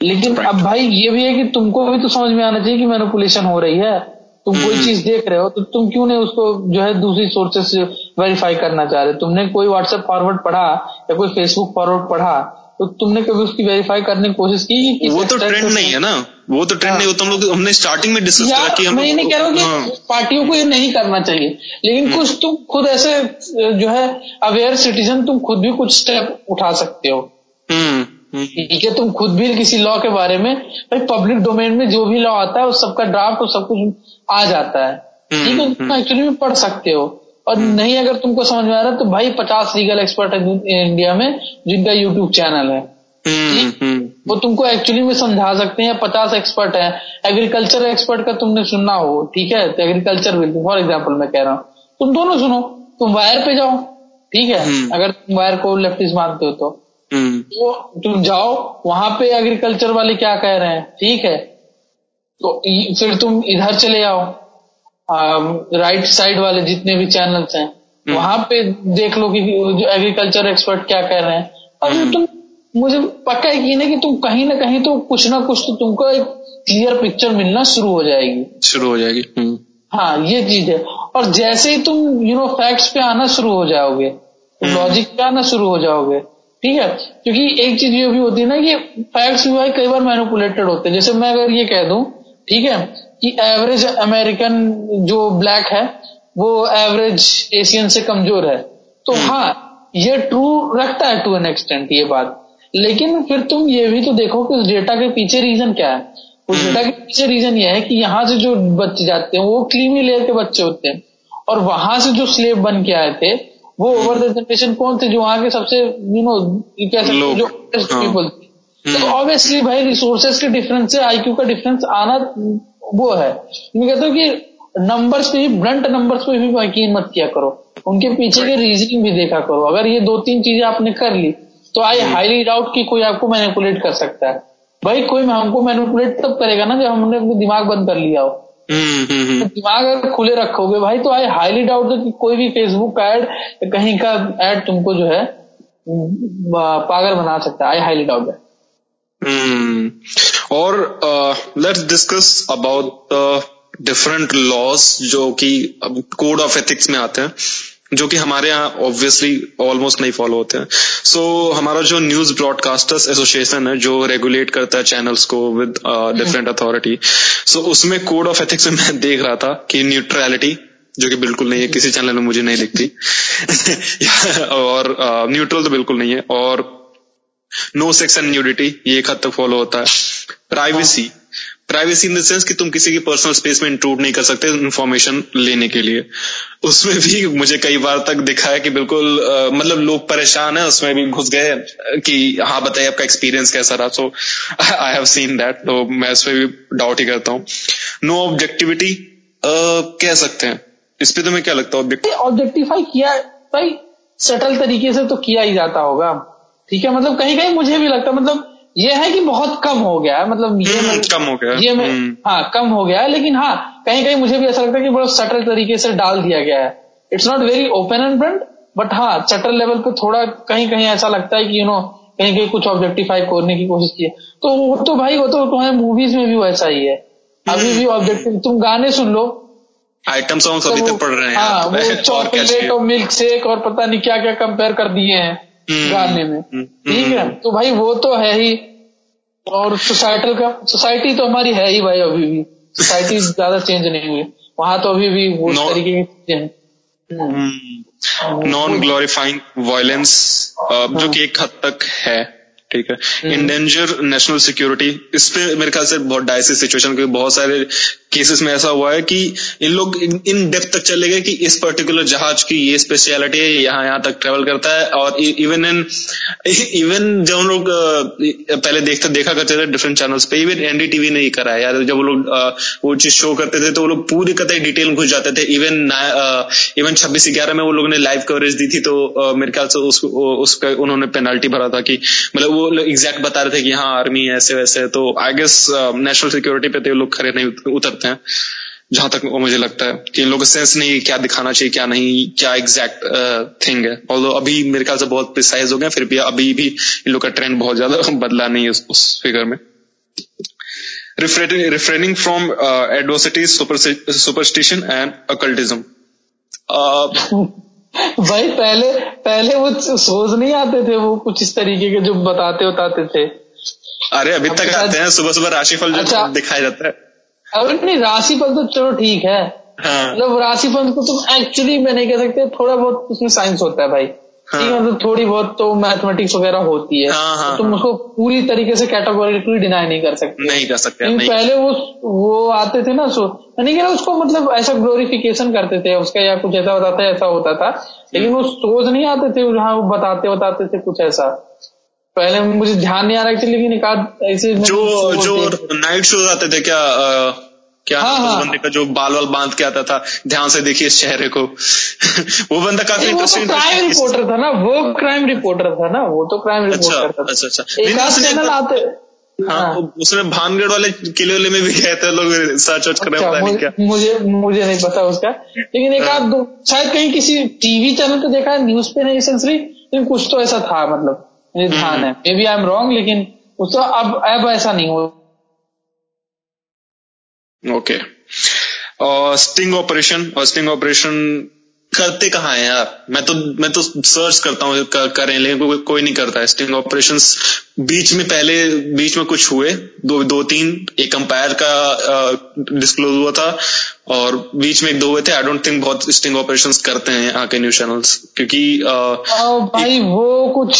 B: लेकिन अब भाई ये भी है कि तुमको भी तो समझ में आना चाहिए कि मैनुपुलेशन हो रही है। तुम कोई हम्म। चीज़ देख रहे हो तो तुम क्यों नहीं उसको जो है दूसरी सोर्सेस से वेरीफाई करना चाह रहे तुमने कोई व्हाट्सएप फॉरवर्ड पढ़ा या कोई फेसबुक फॉरवर्ड पढ़ा तो तुमने कभी उसकी वेरीफाई करने की कोशिश की
A: वो तो ट्रेंड नहीं है ना वो तो ट्रेंड। नहीं होता हम लोग हमने स्टार्टिंग में डिस्कस करा कि हम
B: मैं नहीं कह रहा हूँ कि हाँ। पार्टियों को ये नहीं करना चाहिए लेकिन हम्म। कुछ तुम खुद ऐसे जो है अवेयर सिटीजन तुम खुद भी कुछ स्टेप उठा सकते हो हम्म। ठीक है तुम खुद भी किसी लॉ के बारे में भाई पब्लिक डोमेन में जो भी लॉ आता है उस सबका ड्राफ्ट और सब कुछ आ जाता है। हम्म, ठीक है? तुम एक्चुअली में पढ़ सकते हो। और हम्म। नहीं अगर तुमको समझ में आ रहा है तो भाई पचास लीगल एक्सपर्ट है इंडिया में जिनका यूट्यूब चैनल है। हम्म, वो तुमको एक्चुअली में समझा सकते हैं पचास एक्सपर्ट है। एग्रीकल्चर एक्सपर्ट का तुमने सुनना हो ठीक है? तो एग्रीकल्चर बिल फॉर एग्ज़ाम्पल मैं कह रहा हूँ। तुम दोनों सुनो तुम वायर पे जाओ ठीक है? अगर तुम वायर को लेफ्टिस्ट मानते हो तो। हम्म। तो तुम जाओ वहाँ पे एग्रीकल्चर वाले क्या कह रहे हैं? ठीक है? तो फिर तुम इधर चले आओ। आ, राइट साइड वाले जितने भी चैनल्स हैं हम्म। वहाँ पे देख लो कि जो एग्रीकल्चर एक्सपर्ट क्या कह रहे हैं। और हम्म। तुम मुझे पक्का यकीन है कि तुम कहीं ना कहीं तो कुछ ना कुछ तो तुमको एक क्लियर पिक्चर मिलना शुरू हो जाएगी।
A: शुरू हो जाएगी।
B: हाँ ये चीज़ है। और जैसे ही तुम यू नो फैक्ट्स पे आना शुरू हो जाओगे लॉजिक पे आना शुरू हो जाओगे ठीक है? क्योंकि एक चीज़ ये भी होती है ना कि फैक्ट्स भी कई बार मैनुपुलेटेड होते हैं। जैसे मैं अगर ये कह दूँ ठीक है कि एवरेज अमेरिकन जो ब्लैक है वो एवरेज एशियन से कमज़ोर है। तो हम्म। हाँ ये ट्रू रखता है टू एन एक्सटेंट ये बात। लेकिन फिर तुम ये भी तो देखो कि उस डेटा के पीछे रीजन क्या है। उस डेटा हम्म। के पीछे रीजन ये है कि यहाँ से जो बच्चे जाते हैं वो क्रीमी लेयर के बच्चे होते हैं। और वहाँ से जो स्लेब बन के आए थे वो ओवर जनरेशन कौन थे जो वहाँ के सबसे यू नो कह सकते जो पीपल। तो ऑब्वियसली हम्म। भाई रिसोर्सेज के डिफरेंस से आईक्यू का डिफरेंस आना वो है। मैं कहता हूँ कि नंबर्स पे ही ब्रंट नंबर्स पे भी यकीन मत किया करो। उनके पीछे के रीजनिंग भी देखा करो। अगर ये दो तीन चीज़ें आपने कर ली तो आई हाईली डाउट कि कोई आपको मैनिपुलेट कर सकता है। भाई कोई हमको मैनिपुलेट तब करेगा ना जब हमने अपने दिमाग बंद कर लिया हो। हम्म, हम्म, हम्म। तो दिमाग अगर खुले रखोगे भाई तो आई हाईली डाउट कि कोई भी फेसबुक का एड कहीं का एड तुमको जो है पागल बना सकता है। आई हाईली डाउट
A: और let's discuss about different laws जो कि कोड ऑफ़ एथिक्स में आते हैं। जो कि हमारे यहाँ ऑब्वियसली ऑलमोस्ट नहीं फॉलो होते हैं। सो so, हमारा जो न्यूज़ ब्रॉडकास्टर्स एसोसिएशन है जो रेगुलेट करता है चैनल्स को विद डिफरेंट अथॉरिटी सो उसमें कोड ऑफ़ एथिक्स में मैं देख रहा था कि न्यूट्रलिटी जो कि बिल्कुल नहीं है किसी चैनल में मुझे नहीं दिखती। और न्यूट्रल uh, तो बिल्कुल नहीं है और नो सेक्स एंड न्यूडिटी ये एक हद तक फॉलो होता है। Privacy privacy in the sense कि तुम किसी की पर्सनल स्पेस में इंक्लूड नहीं कर सकते इन्फॉर्मेशन लेने के लिए। उसमें भी मुझे कई बार तक दिखा है कि बिल्कुल आ, मतलब लोग परेशान है उसमें भी घुस गए कि हाँ बताइए आपका एक्सपीरियंस कैसा रहा? So I have seen that तो मैं उसमें भी डाउट ही करता हूँ। नो ऑब्जेक्टिविटी कह सकते हैं। इस पे तुम्हें क्या लगता है
B: ऑब्जेक्टिफाई किया भाई सटल तरीके से तो किया ही जाता होगा। ठीक है मतलब कहीं कहीं मुझे भी लगता है मतलब ये है कि बहुत कम हो गया है मतलब ये
A: हम्म, कम हो गया
B: ये मैं हम्म। हाँ कम हो गया है लेकिन हाँ कहीं कहीं मुझे भी ऐसा लगता है कि बड़ा सटल तरीके से डाल दिया गया है। It's not very open and front but हाँ सटल लेवल पे थोड़ा कहीं कहीं ऐसा लगता है कि यू नो कहीं कहीं कुछ ऑब्जेक्टिफाई करने की कोशिश की है। तो वो तो भाई वो तो तुम्हारे मूवीज़ में भी वैसा ही है। अभी भी ऑब्जेक्टिव हम्म। तुम गाने सुन लो।
A: आइटम सॉन्ग अभी तक पढ़ रहे हैं
B: हाँ वो चॉकलेट और मिल्क शेक और पता नहीं क्या क्या कंपेयर कर दिए हैं। गाने में। ठीक है तो भाई वो तो है ही। और सोसाइटल का सोसाइटी तो हमारी है ही भाई अभी भी। सोसाइटी ज़्यादा चेंज नहीं हुई। वहाँ तो अभी भी वो no, तरीके की
A: चीज़ें हैं। नॉन ग्लोरीफाइंग वायलेंस जो कि एक हद तक है। ठीक है? इंडेंजर नेशनल सिक्योरिटी इस पे मेरे ख्याल से बहुत डायसिस सिचुएशन क्योंकि बहुत सारे केसेस में ऐसा हुआ है कि इन लोग इन डेप्थ तक चले गए कि इस पर्टिकुलर जहाज़ की ये स्पेशलिटी है यहाँ यहाँ तक ट्रेवल करता है और इवन इन इवन जब हम लोग पहले देखते देखा करते थे डिफरेंट चैनल्स पे इवन एनडीटीवी ने ही करा है यार जब वो लोग वो चीज़ शो करते थे तो वो लोग पूरी कतई डिटेल घुस जाते थे इवन इवन छब्बीस ग्यारह में वो लोगों ने लाइव कवरेज दी थी तो मेरे ख्याल से उस, उसका उन्होंने पेनाल्टी भरा था कि मतलब वो एग्जैक्ट बता रहे थे कि हाँ आर्मी ऐसे वैसे तो आई गेस नेशनल सिक्योरिटी पे तो लोग खड़े नहीं उतरते हैं जहाँ तक वो मुझे लगता है कि इन लोगों सेंस नहीं क्या दिखाना चाहिए क्या नहीं क्या एग्जैक्ट थिंग है। और अभी मेरे ख्याल से बहुत प्रिसाइज हो गए फिर भी अभी भी इन लोग का ट्रेंड बहुत ज़्यादा बदला नहीं है उस, फिगर में। Refraining from adversities superstition and occultism
B: भाई पहले पहले वो सोच नहीं आते थे वो कुछ इस तरीके के जो बताते बताते थे।
A: अरे अभी तक आते हैं सुबह सुबह राशिफल जो अच्छा, दिखाया जाता है।
B: अब नहीं राशिफल तो चलो ठीक है। हाँ। मतलब राशिफल को तुम एक्चुअली मैं नहीं कह सकते थोड़ा बहुत उसमें साइंस होता है भाई। हाँ। मतलब थोड़ी बहुत तो मैथमेटिक्स वगैरह होती है। हाँ, हाँ, तो तुम हाँ, उसको पूरी तरीके से कैटेगोरिकली डिनाई नहीं कर सकते।
A: नहीं कर सकते
B: नहीं। पहले वो वो आते थे ना सो नहीं कह उसको मतलब ऐसा ग्लोरिफिकेशन करते थे उसका या कुछ ऐसा बताते ऐसा होता था। लेकिन वो सोच नहीं आते थे जहाँ वो बताते बताते थे कुछ ऐसा। पहले मुझे ध्यान नहीं आ रहा एक्चुअली लेकिन एक ऐसे
A: जो जो नाइट शो आते थे क्या क्या हाँ, हाँ, उस बंदे का जो बाल वाल बाँध के आता था ध्यान से देखिए इस चेहरे को। वो बंदा काफ़ी इंटरेस्टिंग
B: तो क्राइम रिपोर्टर था ना वो क्राइम रिपोर्टर था ना वो तो क्राइम
A: अच्छा,
B: रिपोर्टर था।
A: अच्छा अच्छा। चैनल आते हाँ, हाँ। उसमें भानगढ़ वाले किले वाले में भी गए थे लोग सर्च वर्च कर रहे
B: हैं क्या। मुझे मुझे नहीं पता उसका। लेकिन एक आध दो शायद कहीं किसी टीवी चैनल पे देखा है न्यूज़ पे नहीं सेंसरी लेकिन कुछ तो ऐसा था मतलब। मुझे ध्यान हम्म। है। Maybe I am wrong लेकिन उस तो अब अब ऐसा नहीं हो
A: ओके और स्टिंग ऑपरेशन और स्टिंग ऑपरेशन करते कहाँ है यार? मैं तो मैं तो सर्च करता हूँ कर, करें लेकिन को, कोई नहीं करता है। स्टिंग ऑपरेशन बीच में पहले बीच में कुछ हुए। दो दो तीन एक अंपायर का डिस्क्लोज हुआ था और बीच में एक दो हुए थे। आई डोंट थिंक बहुत स्टिंग ऑपरेशन करते हैं यहाँ के न्यूज़ चैनल्स क्योंकि
B: आ, भाई एक, वो कुछ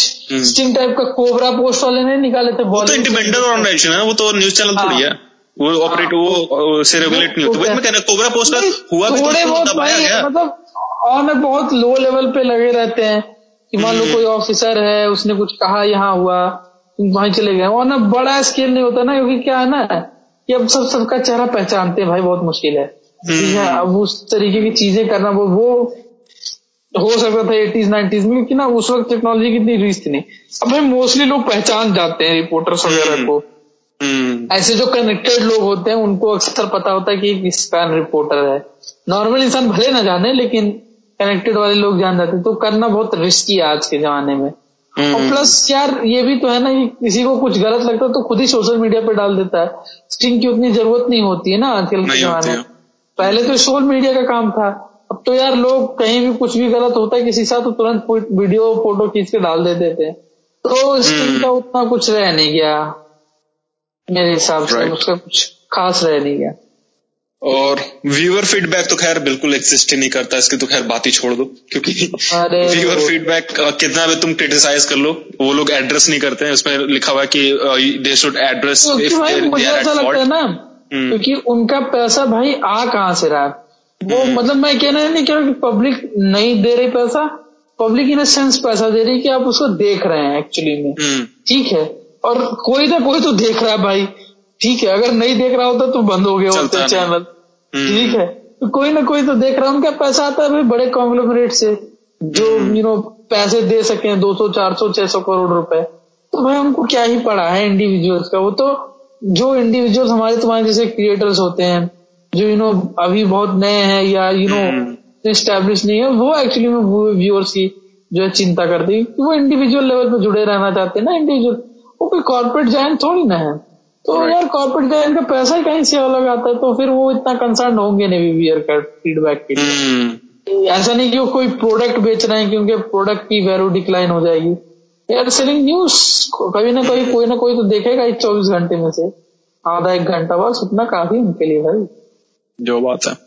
B: स्टिंग टाइप का कोबरा पोस्ट वाले ने निकाले थे
A: वो तो इंडिपेंडेंट ऑर्गेनाइजेशन है वो तो न्यूज़ चैनल थोड़ी हाँ। है वो ऑपरेट वो से रेगुलेट नहीं होता वही मैं कहना कोबरा पोस्टर हुआ भी तो दबाया गया
B: मतलब और मैं बहुत लो लेवल पे लगे रहते हैं कि मान लो हम्म। कोई ऑफिसर है उसने कुछ कहा यहाँ हुआ वहीं चले गए और ना बड़ा स्केल नहीं होता ना क्योंकि क्या है ना कि अब सब सबका चेहरा पहचानते हैं भाई बहुत मुश्किल है है हम्म। अब उस तरीके की चीज़ें करना वो वो हो सकता था एटीज नाइन्टीज में क्योंकि ना उस वक्त टेक्नोलॉजी की इतनी रीच नहीं अब भाई मोस्टली लोग पहचान जाते हैं रिपोर्टर्स वगैरह हम्म। को ऐसे जो कनेक्टेड लोग होते हैं उनको अक्सर पता होता है कि किस फ़ैन रिपोर्टर है। नॉर्मल इंसान भले ना जाने लेकिन कनेक्टेड वाले लोग जान जाते तो करना बहुत रिस्की है आज के जमाने में। और प्लस यार ये भी तो है ना कि किसी को कुछ गलत लगता है तो खुद ही सोशल मीडिया पे डाल देता है। स्टिंग की उतनी ज़रूरत नहीं होती है ना आजकल के जमाने में। पहले तो सोशल मीडिया का काम था। अब तो यार लोग कहीं भी कुछ भी गलत होता है किसी साथ तो तुरंत वीडियो फ़ोटो खींच के डाल देते थे तो स्टिंग का उतना कुछ रह नहीं गया। मेरे हिसाब से उसका कुछ खास रह नहीं गया।
A: और व्यूअर फीडबैक तो खैर बिल्कुल एग्जिस्ट ही नहीं करता इसकी तो खैर बात ही छोड़ दो क्योंकि व्यूअर फीडबैक कितना भी तुम क्रिटिसाइज कर लो वो लोग एड्रेस नहीं करते हैं। उसमें लिखा हुआ कि दे शुड एड्रेस
B: मुझे ऐसा लगता है ना हम्म। क्योंकि उनका पैसा भाई आ कहाँ से रहा है? वो हम्म। मतलब मैं कहना नहीं क्या पब्लिक नहीं दे रही पैसा? पब्लिक इन सेंस पैसा दे रही कि आप उसको देख रहे हैं एक्चुअली में। हम्म। ठीक है। और कोई ना कोई तो देख रहा है भाई। ठीक है अगर नहीं देख रहा होता तो बंद हो गया होता चैनल। ठीक है तो कोई ना कोई तो देख रहा है। उनका पैसा आता है भाई बड़े कॉन्ग्लोमरेट से जो यू नो पैसे दे सके दो सौ चार सौ छह सौ करोड़ रुपए। तो भाई उनको क्या ही पड़ा है इंडिविजुअल्स का? वो तो जो इंडिविजुअल्स हमारे तुम्हारे जैसे क्रिएटर्स होते हैं जो यू नो अभी बहुत नए हैं या यू नो स्टेब्लिश नहीं है वो एक्चुअली में व्यूअर्स की जो है चिंता करती है। वो इंडिविजुअल लेवल पे जुड़े रहना चाहते हैं ना इंडिविजुअल वो कोई कॉर्पोरेट जॉइंट थोड़ी ना है। तो right. यार कॉर्पोरेट का पैसा ही कहीं से अलग आता है तो फिर वो इतना कंसर्न होंगे नहीं वीवियर का फीडबैक के लिए। हम्म। ऐसा नहीं कि वो कोई प्रोडक्ट बेच रहे हैं क्योंकि प्रोडक्ट की वैल्यू डिक्लाइन हो जाएगी। यार सेलिंग न्यूज़ कभी ना कभी कोई ना कोई तो देखेगा इस चौबीस घंटे में से। आधा एक घंटा बस उतना काफ़ी उनके लिए भाई
A: जो बात है।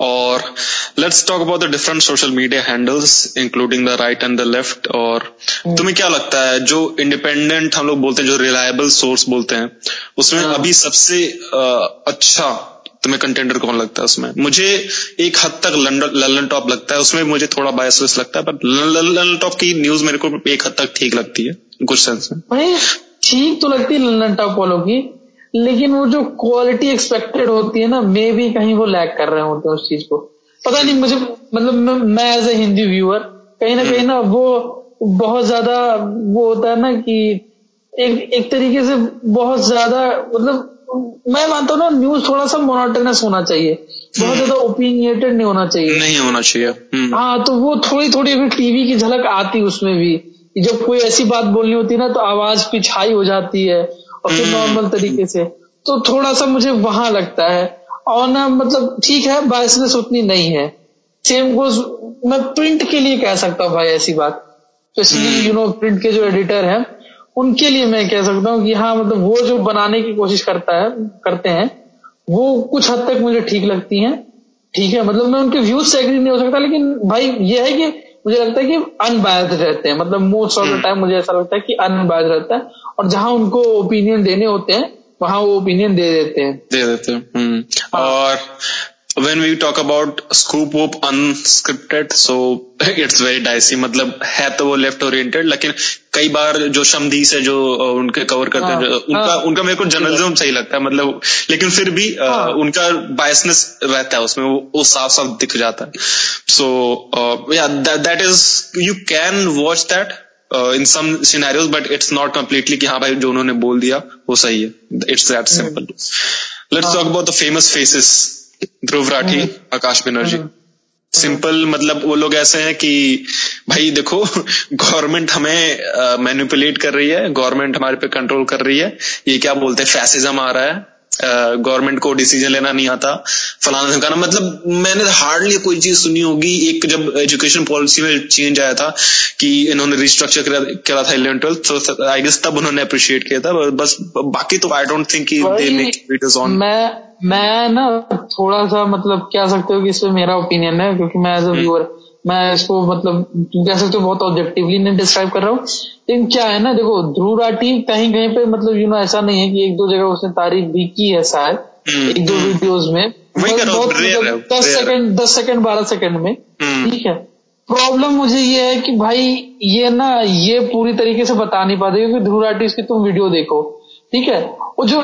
A: और let's talk about the different social media handles including the right and the left और. तुम्हें क्या लगता है जो इंडिपेंडेंट हम लोग बोलते हैं जो रिलायबल सोर्स बोलते हैं उसमें hmm. अभी सबसे अच्छा तुम्हें कंटेंडर कौन लगता है उसमें मुझे एक हद तक लल्लन टॉप लगता है उसमें मुझे थोड़ा बायस लगता है पर लंडन टॉप की न्यूज़ मेरे को एक हद तक ठीक लगती है कुछ सेंस
B: में ठीक तो लगती है लल्लन टॉप वालों की लेकिन वो जो क्वालिटी एक्सपेक्टेड होती है ना मे भी कहीं वो लैक कर रहे होते हैं उस चीज़ को। पता नहीं मुझे मतलब मैं एज ए हिंदी व्यूअर कहीं ना कहीं ना वो बहुत ज़्यादा वो होता है ना कि एक एक तरीके से बहुत ज़्यादा मतलब मैं मानता हूँ ना न्यूज़ थोड़ा सा मोनोटनस होना चाहिए। बहुत ज़्यादा ओपिनियटेड नहीं होना चाहिए।
A: नहीं होना चाहिए।
B: हम्म। हाँ तो वो थोड़ी थोड़ी अभी टीवी की झलक आती उसमें भी। जब कोई ऐसी बात बोलनी होती है ना तो आवाज़ पिछाई हो जाती है। फिर नॉर्मल हम्म। तरीके से। तो थोड़ा सा मुझे वहाँ लगता है। और ना मतलब ठीक है बायसनेस उतनी नहीं है। सेम गोज मैं प्रिंट के लिए कह सकता हूँ भाई ऐसी बात। स्पेशली यू नो प्रिंट के जो एडिटर हैं उनके लिए मैं कह सकता हूँ कि हाँ मतलब वो जो बनाने की कोशिश करता है करते हैं वो कुछ हद तक मुझे ठीक लगती हैं। ठीक है मतलब मैं उनके व्यूज़ से एग्री नहीं हो सकता लेकिन भाई ये है कि मुझे लगता है कि अनबायस रहते हैं मतलब मोस्ट ऑफ़ द टाइम मुझे ऐसा लगता है कि अनबायस रहता है और जहाँ उनको ओपिनियन देने होते हैं वहाँ वो ओपिनियन दे देते हैं
A: दे देते हैं हम्म। हाँ। और when we talk about scoop up unscripted so it's very dicey. मतलब है तो वो लेफ़्ट ओरिएंटेड लेकिन कई बार जो शमदी से जो उनके कवर करते हैं हाँ, उनका हाँ, उनका मेरे को जर्नलिज्म सही लगता है मतलब लेकिन फिर भी हाँ, उनका बायसनेस रहता है उसमें वो, वो साफ़ साफ़ दिख जाता है। सो या that is you can watch that in some scenarios but it's not completely कि हाँ भाई जो उन्होंने बोल दिया वो सही है। It's that simple let's talk about the famous faces Dhruv Rathee hmm. Akash Banerjee simple hmm. मतलब वो लोग ऐसे हैं कि भाई देखो गवर्नमेंट हमें मैनिपुलेट कर रही है गवर्नमेंट हमारे पे कंट्रोल कर रही है ये क्या बोलते हैं फैसिज्म आ रहा है गवर्नमेंट को डिसीज़न लेना नहीं आता। फलाना ढंकाना मतलब मैंने हार्डली कोई चीज़ सुनी होगी। एक जब एजुकेशन पॉलिसी में चेंज आया था कि इन्होंने रिस्ट्रक्चर करा था इलेवन ट्वेल्थ तो आई गेस तब उन्होंने अप्रिशिएट किया था। बस बाकी तो I don't think they make on
B: मैं मैं ना थोड़ा सा मतलब क्या सकते हो कि इसमें मेरा ओपिनियन है क्योंकि मैं एज अ व्यूअर मैं इसको मतलब कह सकते हो बहुत ऑब्जेक्टिवली नहीं डिस्क्राइब कर रहा हूँ। लेकिन क्या है ना देखो ध्रुव राठी कहीं कहीं पे मतलब यू नो ऐसा नहीं है कि एक दो जगह उसने तारीफ़ भी की है शायद। हम्म, एक दो वीडियोज़ हम्म। में। बहुत मतलब दस सेकंड दस सेकंड बारह सेकंड में। हम्म। ठीक है। प्रॉब्लम मुझे ये है कि भाई ये ना ये पूरी तरीके से बता नहीं पाते क्योंकि ध्रुव राठी की तुम वीडियो देखो। ठीक है। वो जो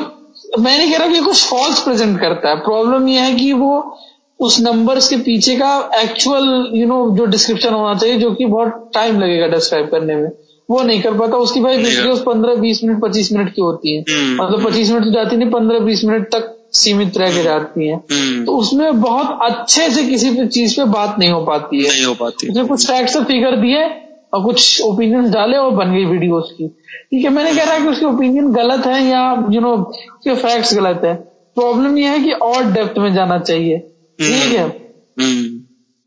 B: मैं नहीं कह रहा कि कुछ फॉल्स प्रेजेंट करता है। प्रॉब्लम ये है कि वो उस नंबर्स के पीछे का एक्चुअल यू नो जो डिस्क्रिप्शन होना चाहिए जो कि बहुत टाइम लगेगा डिस्क्राइब करने में। वो नहीं कर पाता। उसकी भाई वीडियोस पंद्रह बीस मिनट पच्चीस मिनट की होती है। हम्म। मतलब पच्चीस मिनट तो जाती नहीं पंद्रह बीस मिनट तक सीमित रह के। जाती है। हम्म। तो उसमें बहुत अच्छे से किसी भी चीज़ पे बात नहीं हो पाती है।
A: नहीं हो पाती।
B: उसने कुछ फैक्ट फिगर दिए और कुछ ओपिनियन डाले और बन गई वीडियो उसकी ठीक है मैंने कह रहा है कि उसके ओपिनियन गलत है या यू नो उसके फैक्ट्स गलत है। प्रॉब्लम यह है कि और डेप्थ में जाना चाहिए। ठीक है। हम्म।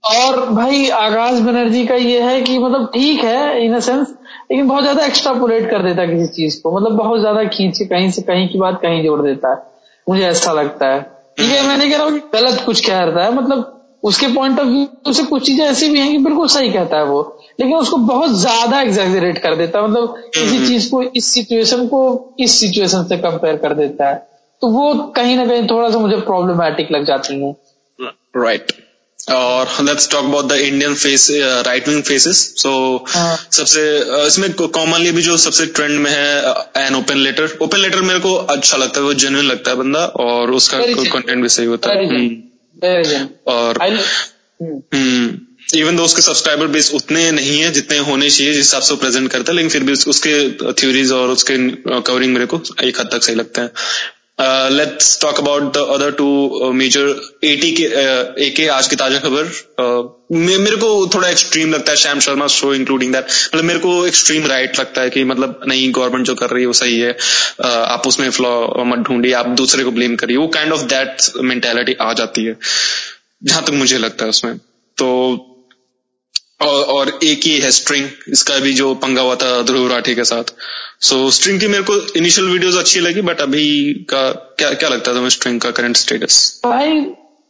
B: और भाई आकाश बनर्जी का ये है कि मतलब ठीक है इन सेंस लेकिन बहुत ज़्यादा एक्स्ट्रापोलेट कर देता है किसी चीज़ को। मतलब बहुत ज़्यादा खींच कहीं से कहीं की बात कहीं जोड़ देता है। मुझे ऐसा लगता है। ठीक है मैंने कह रहा हूँ गलत कुछ कह रहा है। मतलब उसके पॉइंट ऑफ़ व्यू से कुछ चीज़ें ऐसी भी हैं कि बिल्कुल सही कहता है वो। लेकिन उसको बहुत ज़्यादा एग्जेजरेट कर देता है। मतलब किसी हम्म। चीज़ को इस सिचुएशन को इस सिचुएशन से कंपेयर कर देता है। तो वो कहीं ना कहीं थोड़ा सा मुझे प्रॉब्लमेटिक लग जाती है।
A: राइट और let's talk about the Indian face right wing faces so सबसे uh, इसमें कॉमनली भी जो सबसे ट्रेंड में है an open letter open letter मेरे को अच्छा लगता है वो जेन्युइन लगता है बंदा और उसका कंटेंट भी सही होता है।
B: हम्म।
A: और इवन दो उसके सब्सक्राइबर बेस उतने नहीं है जितने होने चाहिए जिस हिसाब से वो प्रेजेंट करता है लेकिन फिर भी उसके थ्योरीज और उसके कवरिंग uh, मेरे को एक हद तक सही लगता है। Let's talk about the other two major eighty के ए के आज की ताज़ा खबर। Uh, मेरे को थोड़ा एक्सट्रीम लगता है Shyam Sharma show including that मतलब मेरे को एक्सट्रीम राइट लगता है कि मतलब नहीं गवर्नमेंट जो कर रही है वो सही है। Uh, आप उसमें फ्लॉ मत ढूंढिए आप दूसरे को ब्लेम करिए। वो काइंड ऑफ़ दैट मेंटेलिटी आ जाती है जहाँ तक मुझे लगता है उसमें। तो और, और एक ही है स्ट्रिंग इसका भी जो पंगा हुआ था ध्रुव राठी के साथ। सो so, स्ट्रिंग की मेरे को इनिशियल वीडियोस अच्छी लगी बट अभी का क्या क्या लगता है तुम्हें स्ट्रिंग का करंट स्टेटस
B: भाई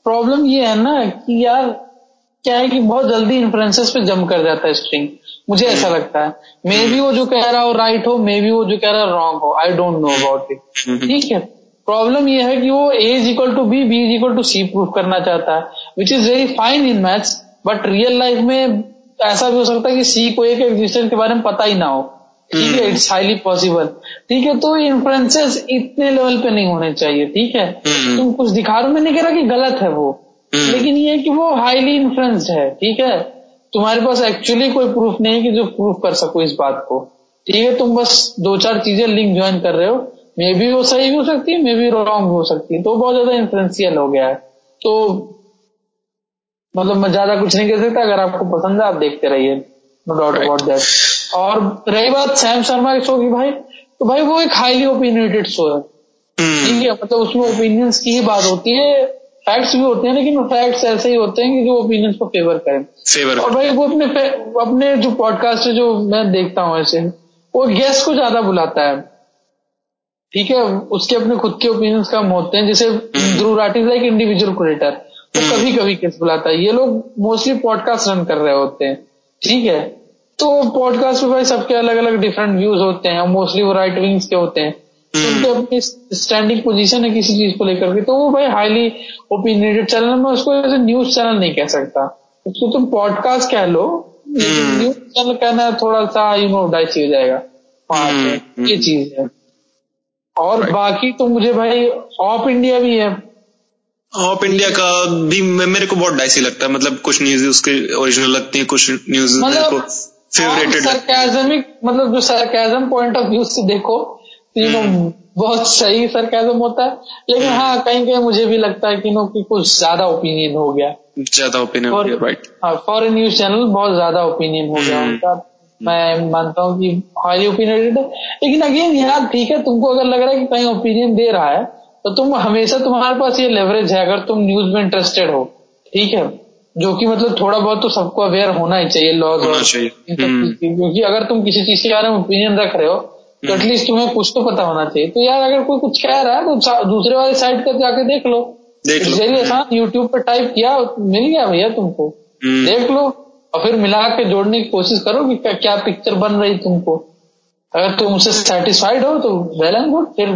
B: प्रॉब्लम ये है ना कि यार क्या है कि बहुत जल्दी इन्फ्लुएंसेस पे जम कर जाता है स्ट्रिंग मुझे ऐसा हम्म। लगता है। मे भी वो जो कह रहा हो राइट हो मे भी वो जो कह रहा है रॉन्ग हो I don't know about it ठीक है? प्रॉब्लम ये है कि वो A is equal to B B is equal to C prove करना चाहता है which is very fine in maths but real life में ऐसा भी हो सकता है कि सी को एक एग्जिस्टेंस के बारे में पता ही ना हो। ठीक है इट्स हाईली पॉसिबल ठीक है तो इन्फ्लुएंसेस इतने लेवल पे नहीं होने चाहिए ठीक है? हम्म। तुम कुछ दिखा रहे मैं नहीं कह रहा कि गलत है वो। हम्म। लेकिन ये कि वो हाईली इन्फ्लुएंस्ड है ठीक है? तुम्हारे पास एक्चुअली कोई प्रूफ नहीं है कि जो प्रूफ कर सको इस बात को। ठीक है तुम बस दो चार चीज़ें लिंक ज्वाइन कर रहे हो। मे बी वो सही भी हो सकती है मे बी रॉन्ग हो सकती है। तो बहुत ज़्यादा इन्फ्लुएंसियल हो गया है। तो मतलब मैं ज़्यादा कुछ नहीं कह सकता अगर आपको पसंद है आप देखते रहिए। नो डाउट अबाउट दैट और रही बात सैम शर्मा के शो की भाई तो भाई वो एक हाईली ओपिनियटेड शो है। Hmm. ठीक है मतलब उसमें ओपिनियंस की ही बात होती है फैक्ट्स भी होते हैं लेकिन फैक्ट्स ऐसे ही होते हैं कि जो ओपिनियंस को फेवर करें।
A: फेवर
B: और भाई वो अपने अपने जो पॉडकास्ट है जो मैं देखता हूँ ऐसे वो गेस्ट को ज़्यादा बुलाता है। ठीक है उसके अपने खुद के ओपिनियंस कम होते हैं जैसे Dhruv Rathee like individual creator तो कभी कभी किस बुलाता है? ये लोग मोस्टली पॉडकास्ट रन कर रहे होते हैं ठीक है? तो पॉडकास्ट में भाई सबके अलग अलग डिफरेंट व्यूज़ होते हैं मोस्टली वो राइट विंग्स के होते हैं। तो हम्म। उनके अपनी स्टैंडिंग पोजीशन है किसी चीज़ को लेकर के तो वो भाई हाईली ओपिनियटेड चैनल में उसको ऐसे न्यूज़ चैनल नहीं कह सकता। उसको तुम पॉडकास्ट कह लो लेकिन न्यूज़ हम्म। चैनल कहना थोड़ा सा यू नो डाइसी हो जाएगा। हम्म, ये चीज़ है। और बाकी तो मुझे भाई ऑफ़ इंडिया भी है।
A: ऑफ़ इंडिया का भी मेरे को बहुत डाइसी लगता है। मतलब कुछ न्यूज़ उसके ओरिजिनल लगती है कुछ न्यूज़
B: मतलब फेवरेटेड सरकाजमिक मतलब जो सरकाजम पॉइंट ऑफ़ व्यू से देखो तीनों हम्म। बहुत सही सरकाजम होता है। लेकिन हम्म। हाँ कहीं कहीं मुझे भी लगता है कि नो कि कुछ ज़्यादा ओपिनियन हो गया।
A: ज़्यादा ओपिनियन हो गया राइट
B: हाँ फॉरन न्यूज़ चैनल बहुत ज़्यादा ओपिनियन हो गया। उनका। मैं मानता हूँ कि हाईली ओपिनियन लेकिन अगेन यार ठीक है तुमको अगर लग रहा है कि कहीं ओपिनियन दे रहा है तो तुम हमेशा तुम्हारे पास ये लेवरेज है अगर तुम न्यूज़ में इंटरेस्टेड हो ठीक है? जो कि मतलब थोड़ा बहुत तो सबको अवेयर होना ही चाहिए लॉज और हम्म। क्योंकि अगर तुम किसी चीज़ के बारे में ओपिनियन रख रहे हो तो एटलीस्ट हम्म। तुम्हें कुछ तो पता होना चाहिए। तो यार अगर कोई कुछ कह रहा है तो दूसरे वाले साइड पर जाके देख लो। आसान यूट्यूब पर टाइप किया मिल गया भैया तुमको। हम्म। देख लो और फिर मिला के जोड़ने की कोशिश करो कि क्या पिक्चर बन रही तुमको। अगर तुम उससे सेटिस्फाइड हो तो वेल एंड गुड फिर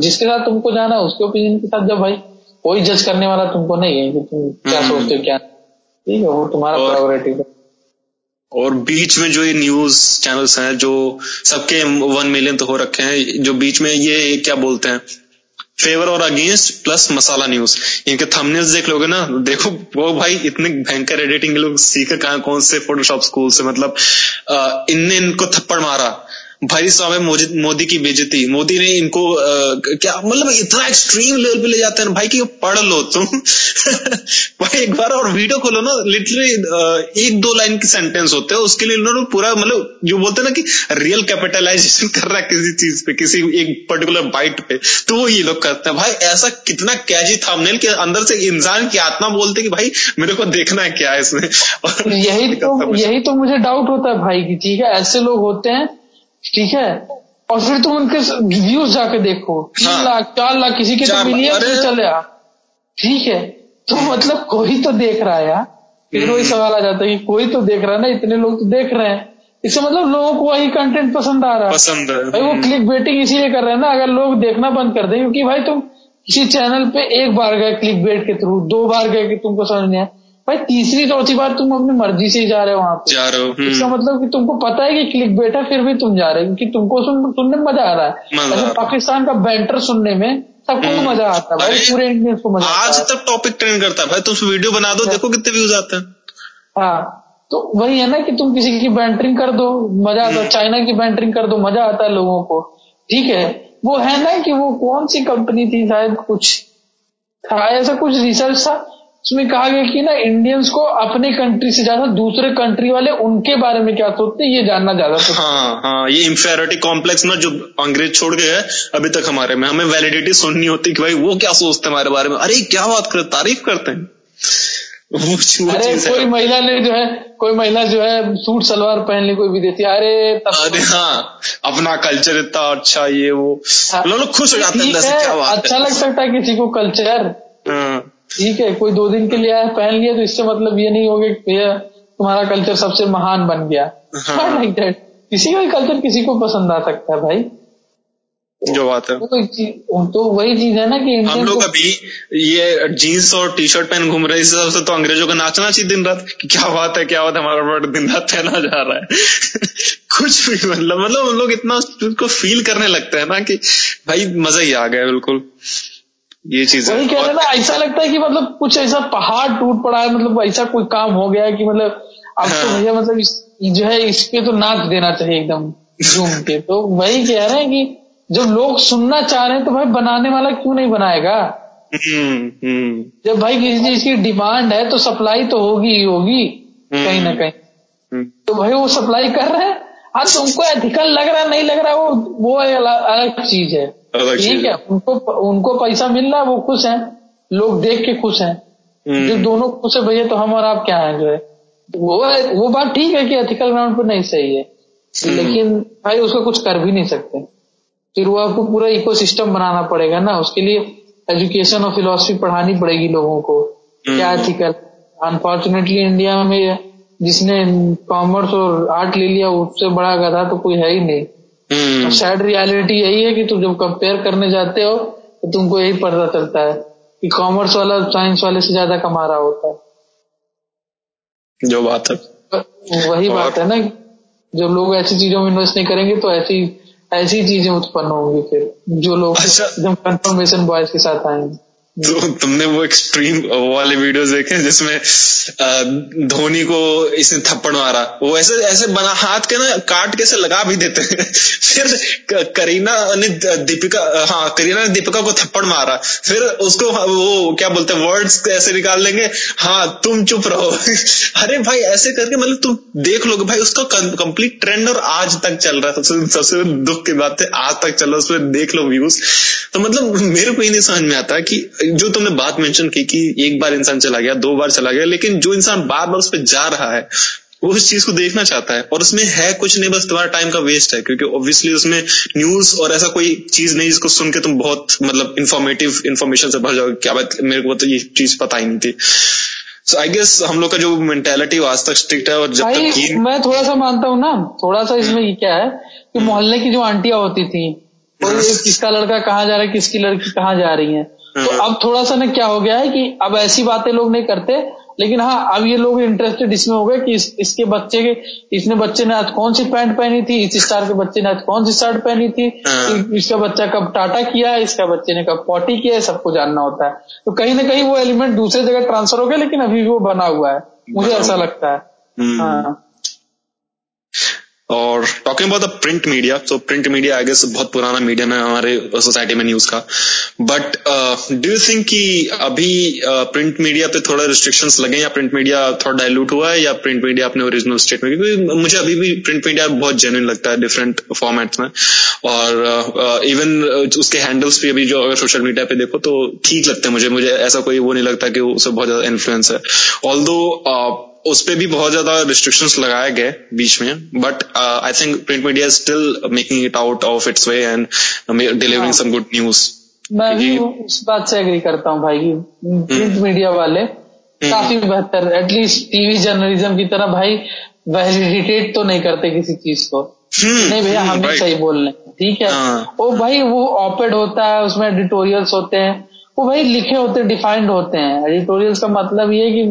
B: जिसके साथ तुमको जाना उसके ओपिनियन के साथ जब भाई कोई जज करने वाला तुमको नहीं है कि तुम क्या हम्म। सोचते हो क्या ठीक है वो तुम्हारा प्रोग्रेटिव है।
A: और बीच में जो ये न्यूज़ चैनल्स हैं जो सबके वन मिलियन तो हो रखे हैं जो बीच में ये क्या बोलते हैं फेवर और अगेंस्ट प्लस मसाला न्यूज़ इनके थंबनेल्स देख लोगे ना देखो वो भाई इतने भयंकर एडिटिंग लोग सीखे कहा कौन से फोटोशॉप स्कूल से मतलब इनने इनको थप्पड़ मारा। भाई साहब मोदी की बेजती मोदी ने इनको आ, क्या मतलब इतना एक्सट्रीम लेवल पे ले जाते हैं। भाई कि पढ़ लो तुम। भाई एक बार और वीडियो खोलो ना लिटरली एक दो लाइन की सेंटेंस होते हैं। उसके लिए इन्होंने पूरा मतलब जो बोलते हैं ना कि रियल कैपिटलाइजेशन कर रहा है किसी चीज़ पे किसी एक पर्टिकुलर बाइट पे। तो वो ये लोग करते हैं। भाई ऐसा कितना कैजी थंबनेल के अंदर से इंसान की आत्मा बोलते कि भाई मेरे को देखना है क्या है इसमें।
B: और यही तो यही तो मुझे डाउट होता है भाई की ठीक है ऐसे लोग होते हैं ठीक है? और फिर तुम उनके व्यूज़ जाके देखो। तीन हाँ। लाख चार लाख किसी के तो मिलियन चले ठीक है? तो मतलब कोई तो देख रहा है यार। फिर वही सवाल आ जाता है कि कोई तो देख रहा है ना इतने लोग तो देख रहे हैं। इससे मतलब लोगों को वही कंटेंट पसंद आ रहा है।
A: पसंद
B: है भाई वो क्लिक बेटिंग इसीलिए कर रहे हैं ना अगर लोग देखना बंद कर दें क्योंकि भाई तुम किसी चैनल पे एक बार गए क्लिक बेट के थ्रू दो बार गए कि तुमको समझ नहीं आया। भाई तीसरी चौथी बार तुम अपनी मर्ज़ी से ही जा रहे हो वहाँ पे
A: जा रहे हो हम्म।
B: इसका मतलब कि तुमको पता है कि क्लिक बेट है फिर भी तुम जा रहे हो क्योंकि तुमको सुन, सुनने में मज़ा आ रहा है
A: है।
B: पाकिस्तान का बैंटर सुनने में सबको
A: हम्म।
B: मज़ा आता है भाई पूरे इंडियंस को मज़ा
A: आज तक टॉपिक ट्रेंड करता है भाई तुम वीडियो बना दो देखो कितने व्यूज़ आते हैं
B: हाँ तो वही है ना कि तुम किसी की बैंटरिंग कर दो मज़ा आता
A: हम्म।
B: है चाइना की बैंटरिंग कर दो मज़ा आता है लोगों को ठीक है वो है ना कि वो कौन सी कंपनी थी शायद कुछ था ऐसा कुछ रिसर्च था उसमें कहा गया कि ना इंडियंस को अपने कंट्री से ज़्यादा दूसरे कंट्री वाले उनके बारे में क्या सोचते हैं ये जानना ज़्यादा पसंद
A: हाँ हाँ ये इंफेरिटी कॉम्प्लेक्स ना जो अंग्रेज़ छोड़ गए अभी तक हमारे में हमें वैलिडिटी सुननी होती कि भाई वो क्या सोचते हैं हमारे बारे में? अरे क्या बात करते तारीफ़ करते हैं। वो,
B: अरे कोई महिला ने जो है कोई महिला जो है सूट सलवार पहन ली कोई विदेशी अरे तब
A: अरे हाँ अपना कल्चर इतना अच्छा ये वो।
B: हाँ।
A: लोग खुश हो जाते हैं
B: अच्छा लग सकता है किसी को कल्चर ठीक है कोई दो दिन के लिए आया पहन लिया तो इससे मतलब ये नहीं होगा कि भैया तुम्हारा कल्चर सबसे महान बन गया।
A: हाँ।
B: किसी का कल्चर किसी को पसंद आ सकता है भाई।
A: जो बात है।
B: तो, तो वही चीज़ है ना कि
A: हम लोग
B: को
A: अभी ये जीन्स और टी शर्ट पहन घूम रहे हैं इस हिसाब से तो अंग्रेज़ों का नाचना चाहिए दिन रात कि क्या बात है क्या बात है हमारा वर्ड दिन रात पहना जा रहा है। कुछ भी मतलब मतलब हम लोग इतना उसको फील करने लगते हैं ना कि भाई मज़ा ही आ गया बिल्कुल। ये चीज़ है।
B: वही कह रहे ना ऐसा लगता है कि मतलब कुछ ऐसा पहाड़ टूट पड़ा है मतलब ऐसा कोई काम हो गया है कि मतलब अब तो
A: हाँ।
B: भैया मतलब इस, जो है इस पे तो नाच देना चाहिए एकदम झूम के तो वही कह रहे हैं कि जब लोग सुनना चाह रहे हैं तो भाई बनाने वाला क्यों नहीं बनाएगा?
A: हम्म हम्म।
B: जब भाई किसी चीज़ की डिमांड है तो सप्लाई तो होगी ही होगी कहीं ना कहीं।
A: हम्म,
B: तो भाई वो सप्लाई कर रहे हैं। हाँ तुमको एथिकल लग रहा नहीं लग रहा वो वो अलग चीज़ है। ठीक है उनको उनको पैसा मिल रहा है वो खुश हैं। लोग देख के खुश हैं।
A: हम्म,
B: जब दोनों खुश है भैया तो हम और आप क्या हैं जो है? वो वो बात ठीक है कि एथिकल ग्राउंड पर नहीं सही है।
A: हम्म।
B: लेकिन भाई उसका कुछ कर भी नहीं सकते। फिर वो आपको पूरा इकोसिस्टम बनाना पड़ेगा ना। उसके लिए एजुकेशन और फिलोसफी पढ़ानी पड़ेगी लोगों को। क्या
A: हम्म।
B: एथिकल अनफॉर्चुनेटली इंडिया में जिसने कॉमर्स और आर्ट ले लिया उससे बड़ा गधा तो कोई है ही नहीं।
A: हम्म,
B: सैड रियलिटी यही है कि तुम जब कंपेयर करने जाते हो तो तुमको यही पता चलता है कि कॉमर्स वाला साइंस वाले से ज़्यादा कमा रहा होता है।
A: जो बात है।
B: वही
A: और-
B: बात है ना जब लोग ऐसी चीज़ों में इन्वेस्ट नहीं करेंगे तो ऐसी ऐसी चीज़ें उत्पन्न होंगी फिर जो लोग
A: अच्छा।
B: एकदम कंफर्मेशन बॉयज़ के साथ आएँगे।
A: तो तुमने वो एक्सट्रीम वाले वीडियोस देखे जिसमें धोनी को इसने थप्पड़ मारा। वो ऐसे ऐसे बना, हाथ के ना काट के ऐसे लगा भी देते हैं। फिर करीना ने दीपिका हाँ करीना ने दीपिका को थप्पड़ मारा। फिर उसको वो क्या बोलते हैं वर्ड्स ऐसे निकाल लेंगे हाँ तुम चुप रहो। अरे भाई, ऐसे करके मतलब तुम देख लोगे भाई, उसका कंप्लीट ट्रेंड और आज तक चल रहा है। सबसे सबसे दुख की बात है, आज तक चल रहा है, उसमें देख लो व्यूज़ तो मतलब मेरे को ये नहीं समझ में आता कि जो तुमने बात मेंशन की कि एक बार इंसान चला गया दो बार चला गया लेकिन जो इंसान बार बार उस पर जा रहा है वो उस चीज़ को देखना चाहता है और उसमें है कुछ नहीं बस तुम्हारा टाइम का वेस्ट है क्योंकि ऑब्वियसली उसमें न्यूज़ और ऐसा कोई चीज़ नहीं जिसको सुन के तुम बहुत मतलब इन्फॉर्मेटिव इन्फॉर्मेशन से भर जाओगे क्या बात मेरे को तो ये चीज़ पता ही नहीं थी सो आई गेस हम लोग का जो मेंटेलिटी आज तक स्ट्रिक्ट है और जब तक ये
B: मैं थोड़ा सा मानता हूँ ना थोड़ा सा इसमें क्या है कि मोहल्ले की जो आंटियाँ होती थी और
A: हाँ।
B: किसका लड़का कहाँ जा रहा है किसकी लड़की कहाँ जा रही है तो
A: हाँ।
B: अब थोड़ा सा ना क्या हो गया है कि अब ऐसी बातें लोग नहीं करते लेकिन हाँ अब ये लोग इंटरेस्टेड इसमें हो गए कि इस, इसके बच्चे के इसने बच्चे ने आज कौन सी पैंट पहनी थी इस स्टार के बच्चे ने आज कौन सी शर्ट पहनी थी
A: हाँ।
B: इसका बच्चा कब टाटा किया है इसका बच्चे ने कब पॉटी किया है सबको जानना होता है तो कहीं ना कहीं वो एलिमेंट दूसरे जगह ट्रांसफ़र हो गया लेकिन अभी भी वो बना हुआ है मुझे ऐसा लगता है
A: हम्म।
B: हाँ
A: और talking about the print media तो प्रिंट मीडिया आई गेस बहुत पुराना मीडियम है हमारे सोसाइटी में न्यूज़ का। बट डू यू थिंक कि अभी प्रिंट मीडिया पे थोड़ा रिस्ट्रिक्शंस लगे या प्रिंट मीडिया थोड़ा डाइल्यूट हुआ है या प्रिंट मीडिया अपने ओरिजिनल स्टेट में? क्योंकि मुझे अभी भी प्रिंट मीडिया बहुत जेन्यून लगता है डिफरेंट फॉर्मेट्स में। और इवन uh, uh, उसके हैंडल्स भी अभी जो अगर सोशल मीडिया पे देखो तो ठीक लगते हैं मुझे। मुझे ऐसा कोई वो नहीं लगता कि उससे बहुत ज़्यादा इन्फ्लुएंस है। ऑल उस पे भी बहुत ज़्यादा रिस्ट्रिक्शंस लगाए गए बीच में but I think print media is still making it out of its way and
B: delivering.
A: Some good news
B: मैं भी उस बात से एग्री करता हूँ भाई प्रिंट मीडिया वाले काफ़ी बेहतर एटलीस्ट टीवी जर्नलिज्म की तरह भाई वैलिडिटेट तो नहीं करते किसी चीज़ को।
A: हम्म,
B: नहीं भैया हम सही बोल रहे ठीक है?
A: हाँ।
B: ओ भाई वो ऑपेड होता है उसमें एडिटोरियल्स होते हैं वो भाई लिखे होते हैं डिफाइंड होते हैं। एडिटोरियल्स का मतलब ये है कि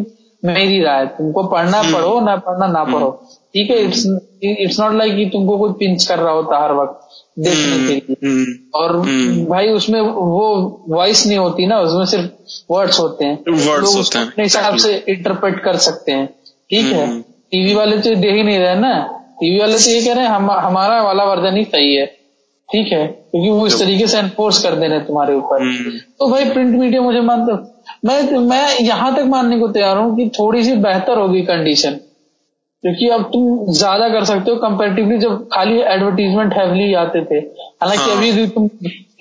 B: मेरी राय तुमको पढ़ना
A: हम्म।
B: पढ़ो ना पढ़ना ना पढ़ो। ठीक है इट्स इट्स नॉट लाइक कि तुमको कोई पिंच कर रहा होता हर वक्त देखने के लिए।
A: हम्म,
B: और
A: हम्म।
B: भाई उसमें वो वॉइस नहीं होती ना उसमें सिर्फ़ वर्ड्स होते हैं।
A: होते हैं,
B: अपने हिसाब से इंटरप्रेट कर सकते हैं। ठीक है?
A: हम्म।
B: टीवी वाले तो देख ही नहीं रहे ना। टीवी वाले तो ये कह रहे हैं हम, हमारा वाला वर्जन ही सही है। ठीक है? क्योंकि वो इस तरीके से एनफोर्स कर दे रहे हैं तुम्हारे ऊपर।
A: हम्म।
B: तो भाई प्रिंट मीडिया मुझे मानते मैं मैं यहाँ तक मानने को तैयार हूँ कि थोड़ी सी बेहतर होगी कंडीशन क्योंकि अब तुम ज़्यादा कर सकते हो कंपेरेटिवली जब खाली एडवर्टीजमेंट हैवली आते थे। हालाँकि
A: हाँ।
B: अभी भी तुम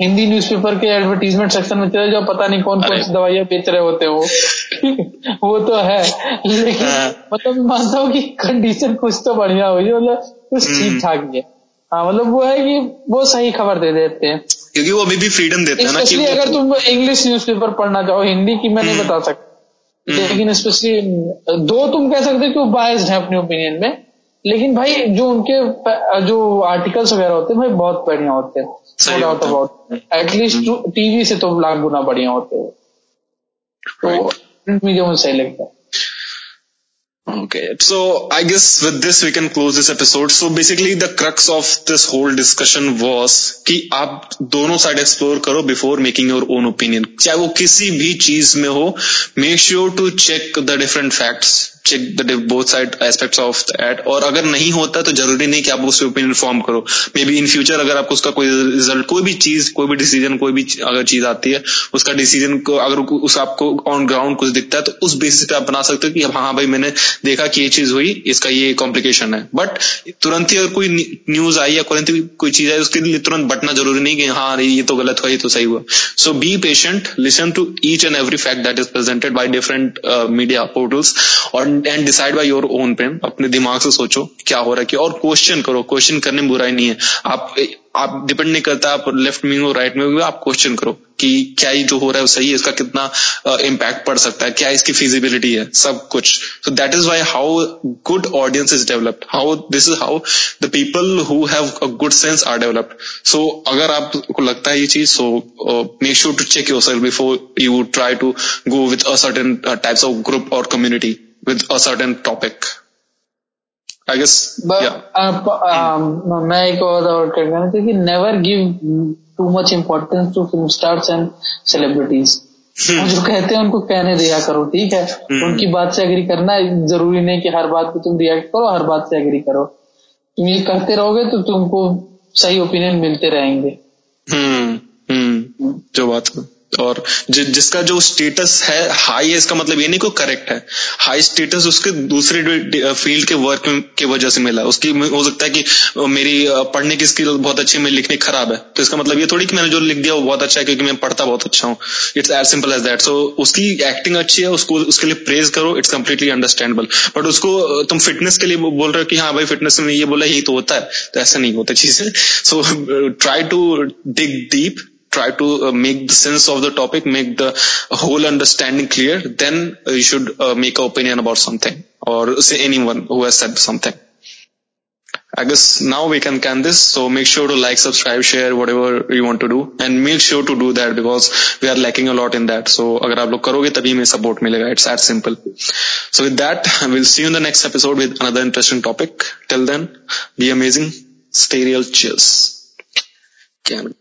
B: हिंदी न्यूज़पेपर के एडवर्टीजमेंट सेक्शन में चले जाओ पता नहीं कौन कौन सी दवाइयाँ बेच रहे होते हैं। वो वो तो है। लेकिन
A: हाँ।
B: मतलब मानता हूँ कि कंडीशन कुछ तो बढ़िया हुई है मतलब कुछ
A: हम्म।
B: ठीक ठाक ही। है मतलब वो है कि वो सही खबर दे देते हैं।
A: क्योंकि वो अभी भी फ्रीडम देते हैं ना कि
B: अगर तुम इंग्लिश न्यूज़पेपर पढ़ना चाहो हिंदी की मैं नहीं
A: हम्म।
B: बता सकता।
A: हम्म।
B: लेकिन स्पेशली दो तुम कह सकते हो कि वो बायस्ड है अपने ओपिनियन में। लेकिन भाई जो उनके जो आर्टिकल्स वगैरह होते हैं भाई बहुत बढ़िया होते हैं। नो
A: सही
B: डाउट
A: होता।
B: अबाउट एटलीस्ट टीवी से तो लाख गुना बढ़िया होते हैं। तो मुझे सही लगता है।
A: Okay, so I guess with this we can close this episode. So basically the crux of this whole discussion was कि आप दोनों साइड एक्सप्लोर करो before making your own opinion चाहे वो किसी भी चीज में हो make sure to check the different facts check the both side aspects of that और अगर नहीं होता तो ज़रूरी नहीं कि आप उससे ओपिनियन फॉर्म करो। मे बी इन फ्यूचर अगर आपको उसका कोई रिज़ल्ट कोई भी चीज़, कोई भी डिसीज़न कोई भी अगर चीज़ आती है, उसका डिसीज़न को, अगर उस आपको ऑन ग्राउंड कुछ दिखता है तो उस बेसिस पे आप बना सकते हो कि हाँ हाँ भाई मैंने देखा कि ये चीज़ हुई, इसका ये कॉम्प्लिकेशन है। बट तुरंत ही अगर कोई न्यूज़ आई या तुरंत कोई चीज़ आई, उसके लिए तुरंत बटना ज़रूरी नहीं कि हाँ ये तो गलत हुआ, ये तो सही हुआ। So be patient listen to each and every fact that is presented by different media portals और and and decide by your own pen अपने दिमाग से सोचो क्या हो रहा है और क्वेश्चन करो क्वेश्चन करने में बुराई नहीं है। आप आप डिपेंड नहीं करता आप लेफ़्ट में हो राइट में हो आप क्वेश्चन करो कि क्या ये जो हो रहा है सही है इसका कितना इम्पैक्ट uh, पड़ सकता है क्या इसकी फिजिबिलिटी है सब कुछ। So that is why how good audience is developed how this is how the people who have a good sense are developed so अगर आपको लगता है ये चीज़ so make sure to check yourself before you try to go with a certain types of group और community with a certain topic I guess
B: मैं एक और और कहना चाहिए कि never give too much importance to film stars and celebrities वो जो कहते हैं उनको कहने दिया करो ठीक है? उनकी बात से एग्री करना ज़रूरी नहीं कि हर बात पे तुम रिएक्ट करो हर बात से एग्री करो। तुम ये करते रहोगे तो तुमको सही ओपिनियन मिलते रहेंगे।
A: हम्म हम्म जो बात है। और जि, जिसका जो स्टेटस है हाई है इसका मतलब ये नहीं को करेक्ट है। हाई स्टेटस उसके दूसरे फ़ील्ड के वर्क के वजह से मिला। उसकी हो सकता है कि मेरी पढ़ने की स्किल बहुत अच्छी है मेरी लिखने खराब है। तो इसका मतलब ये थोड़ी कि मैंने जो लिख दिया वो बहुत अच्छा है क्योंकि मैं पढ़ता बहुत अच्छा हूँ। It's as simple as that so उसकी एक्टिंग अच्छी है उसको उसके लिए प्रेज करो इट्स कम्प्लीटली अंडरस्टैंडेबल बट उसको तुम फिटनेस के लिए बोल रहे हो कि हाँ भाई फिटनेस में ये बोला यही तो होता है। तो ऐसा नहीं होता चीज़ें। So try to dig deep try to uh, make the sense of the topic, make the whole understanding clear, then uh, you should uh, make an opinion about something or say anyone who has said something. I guess now we can can this. So make sure to like, subscribe, share, whatever you want to do, and make sure to do that because we are lacking a lot in that. So अगर आप लोग करोगे तभी हमें support मिलेगा. It's that simple. So with that, we'll see you in the next episode with another interesting topic. Till then, be amazing. Stay real. Cheers. Can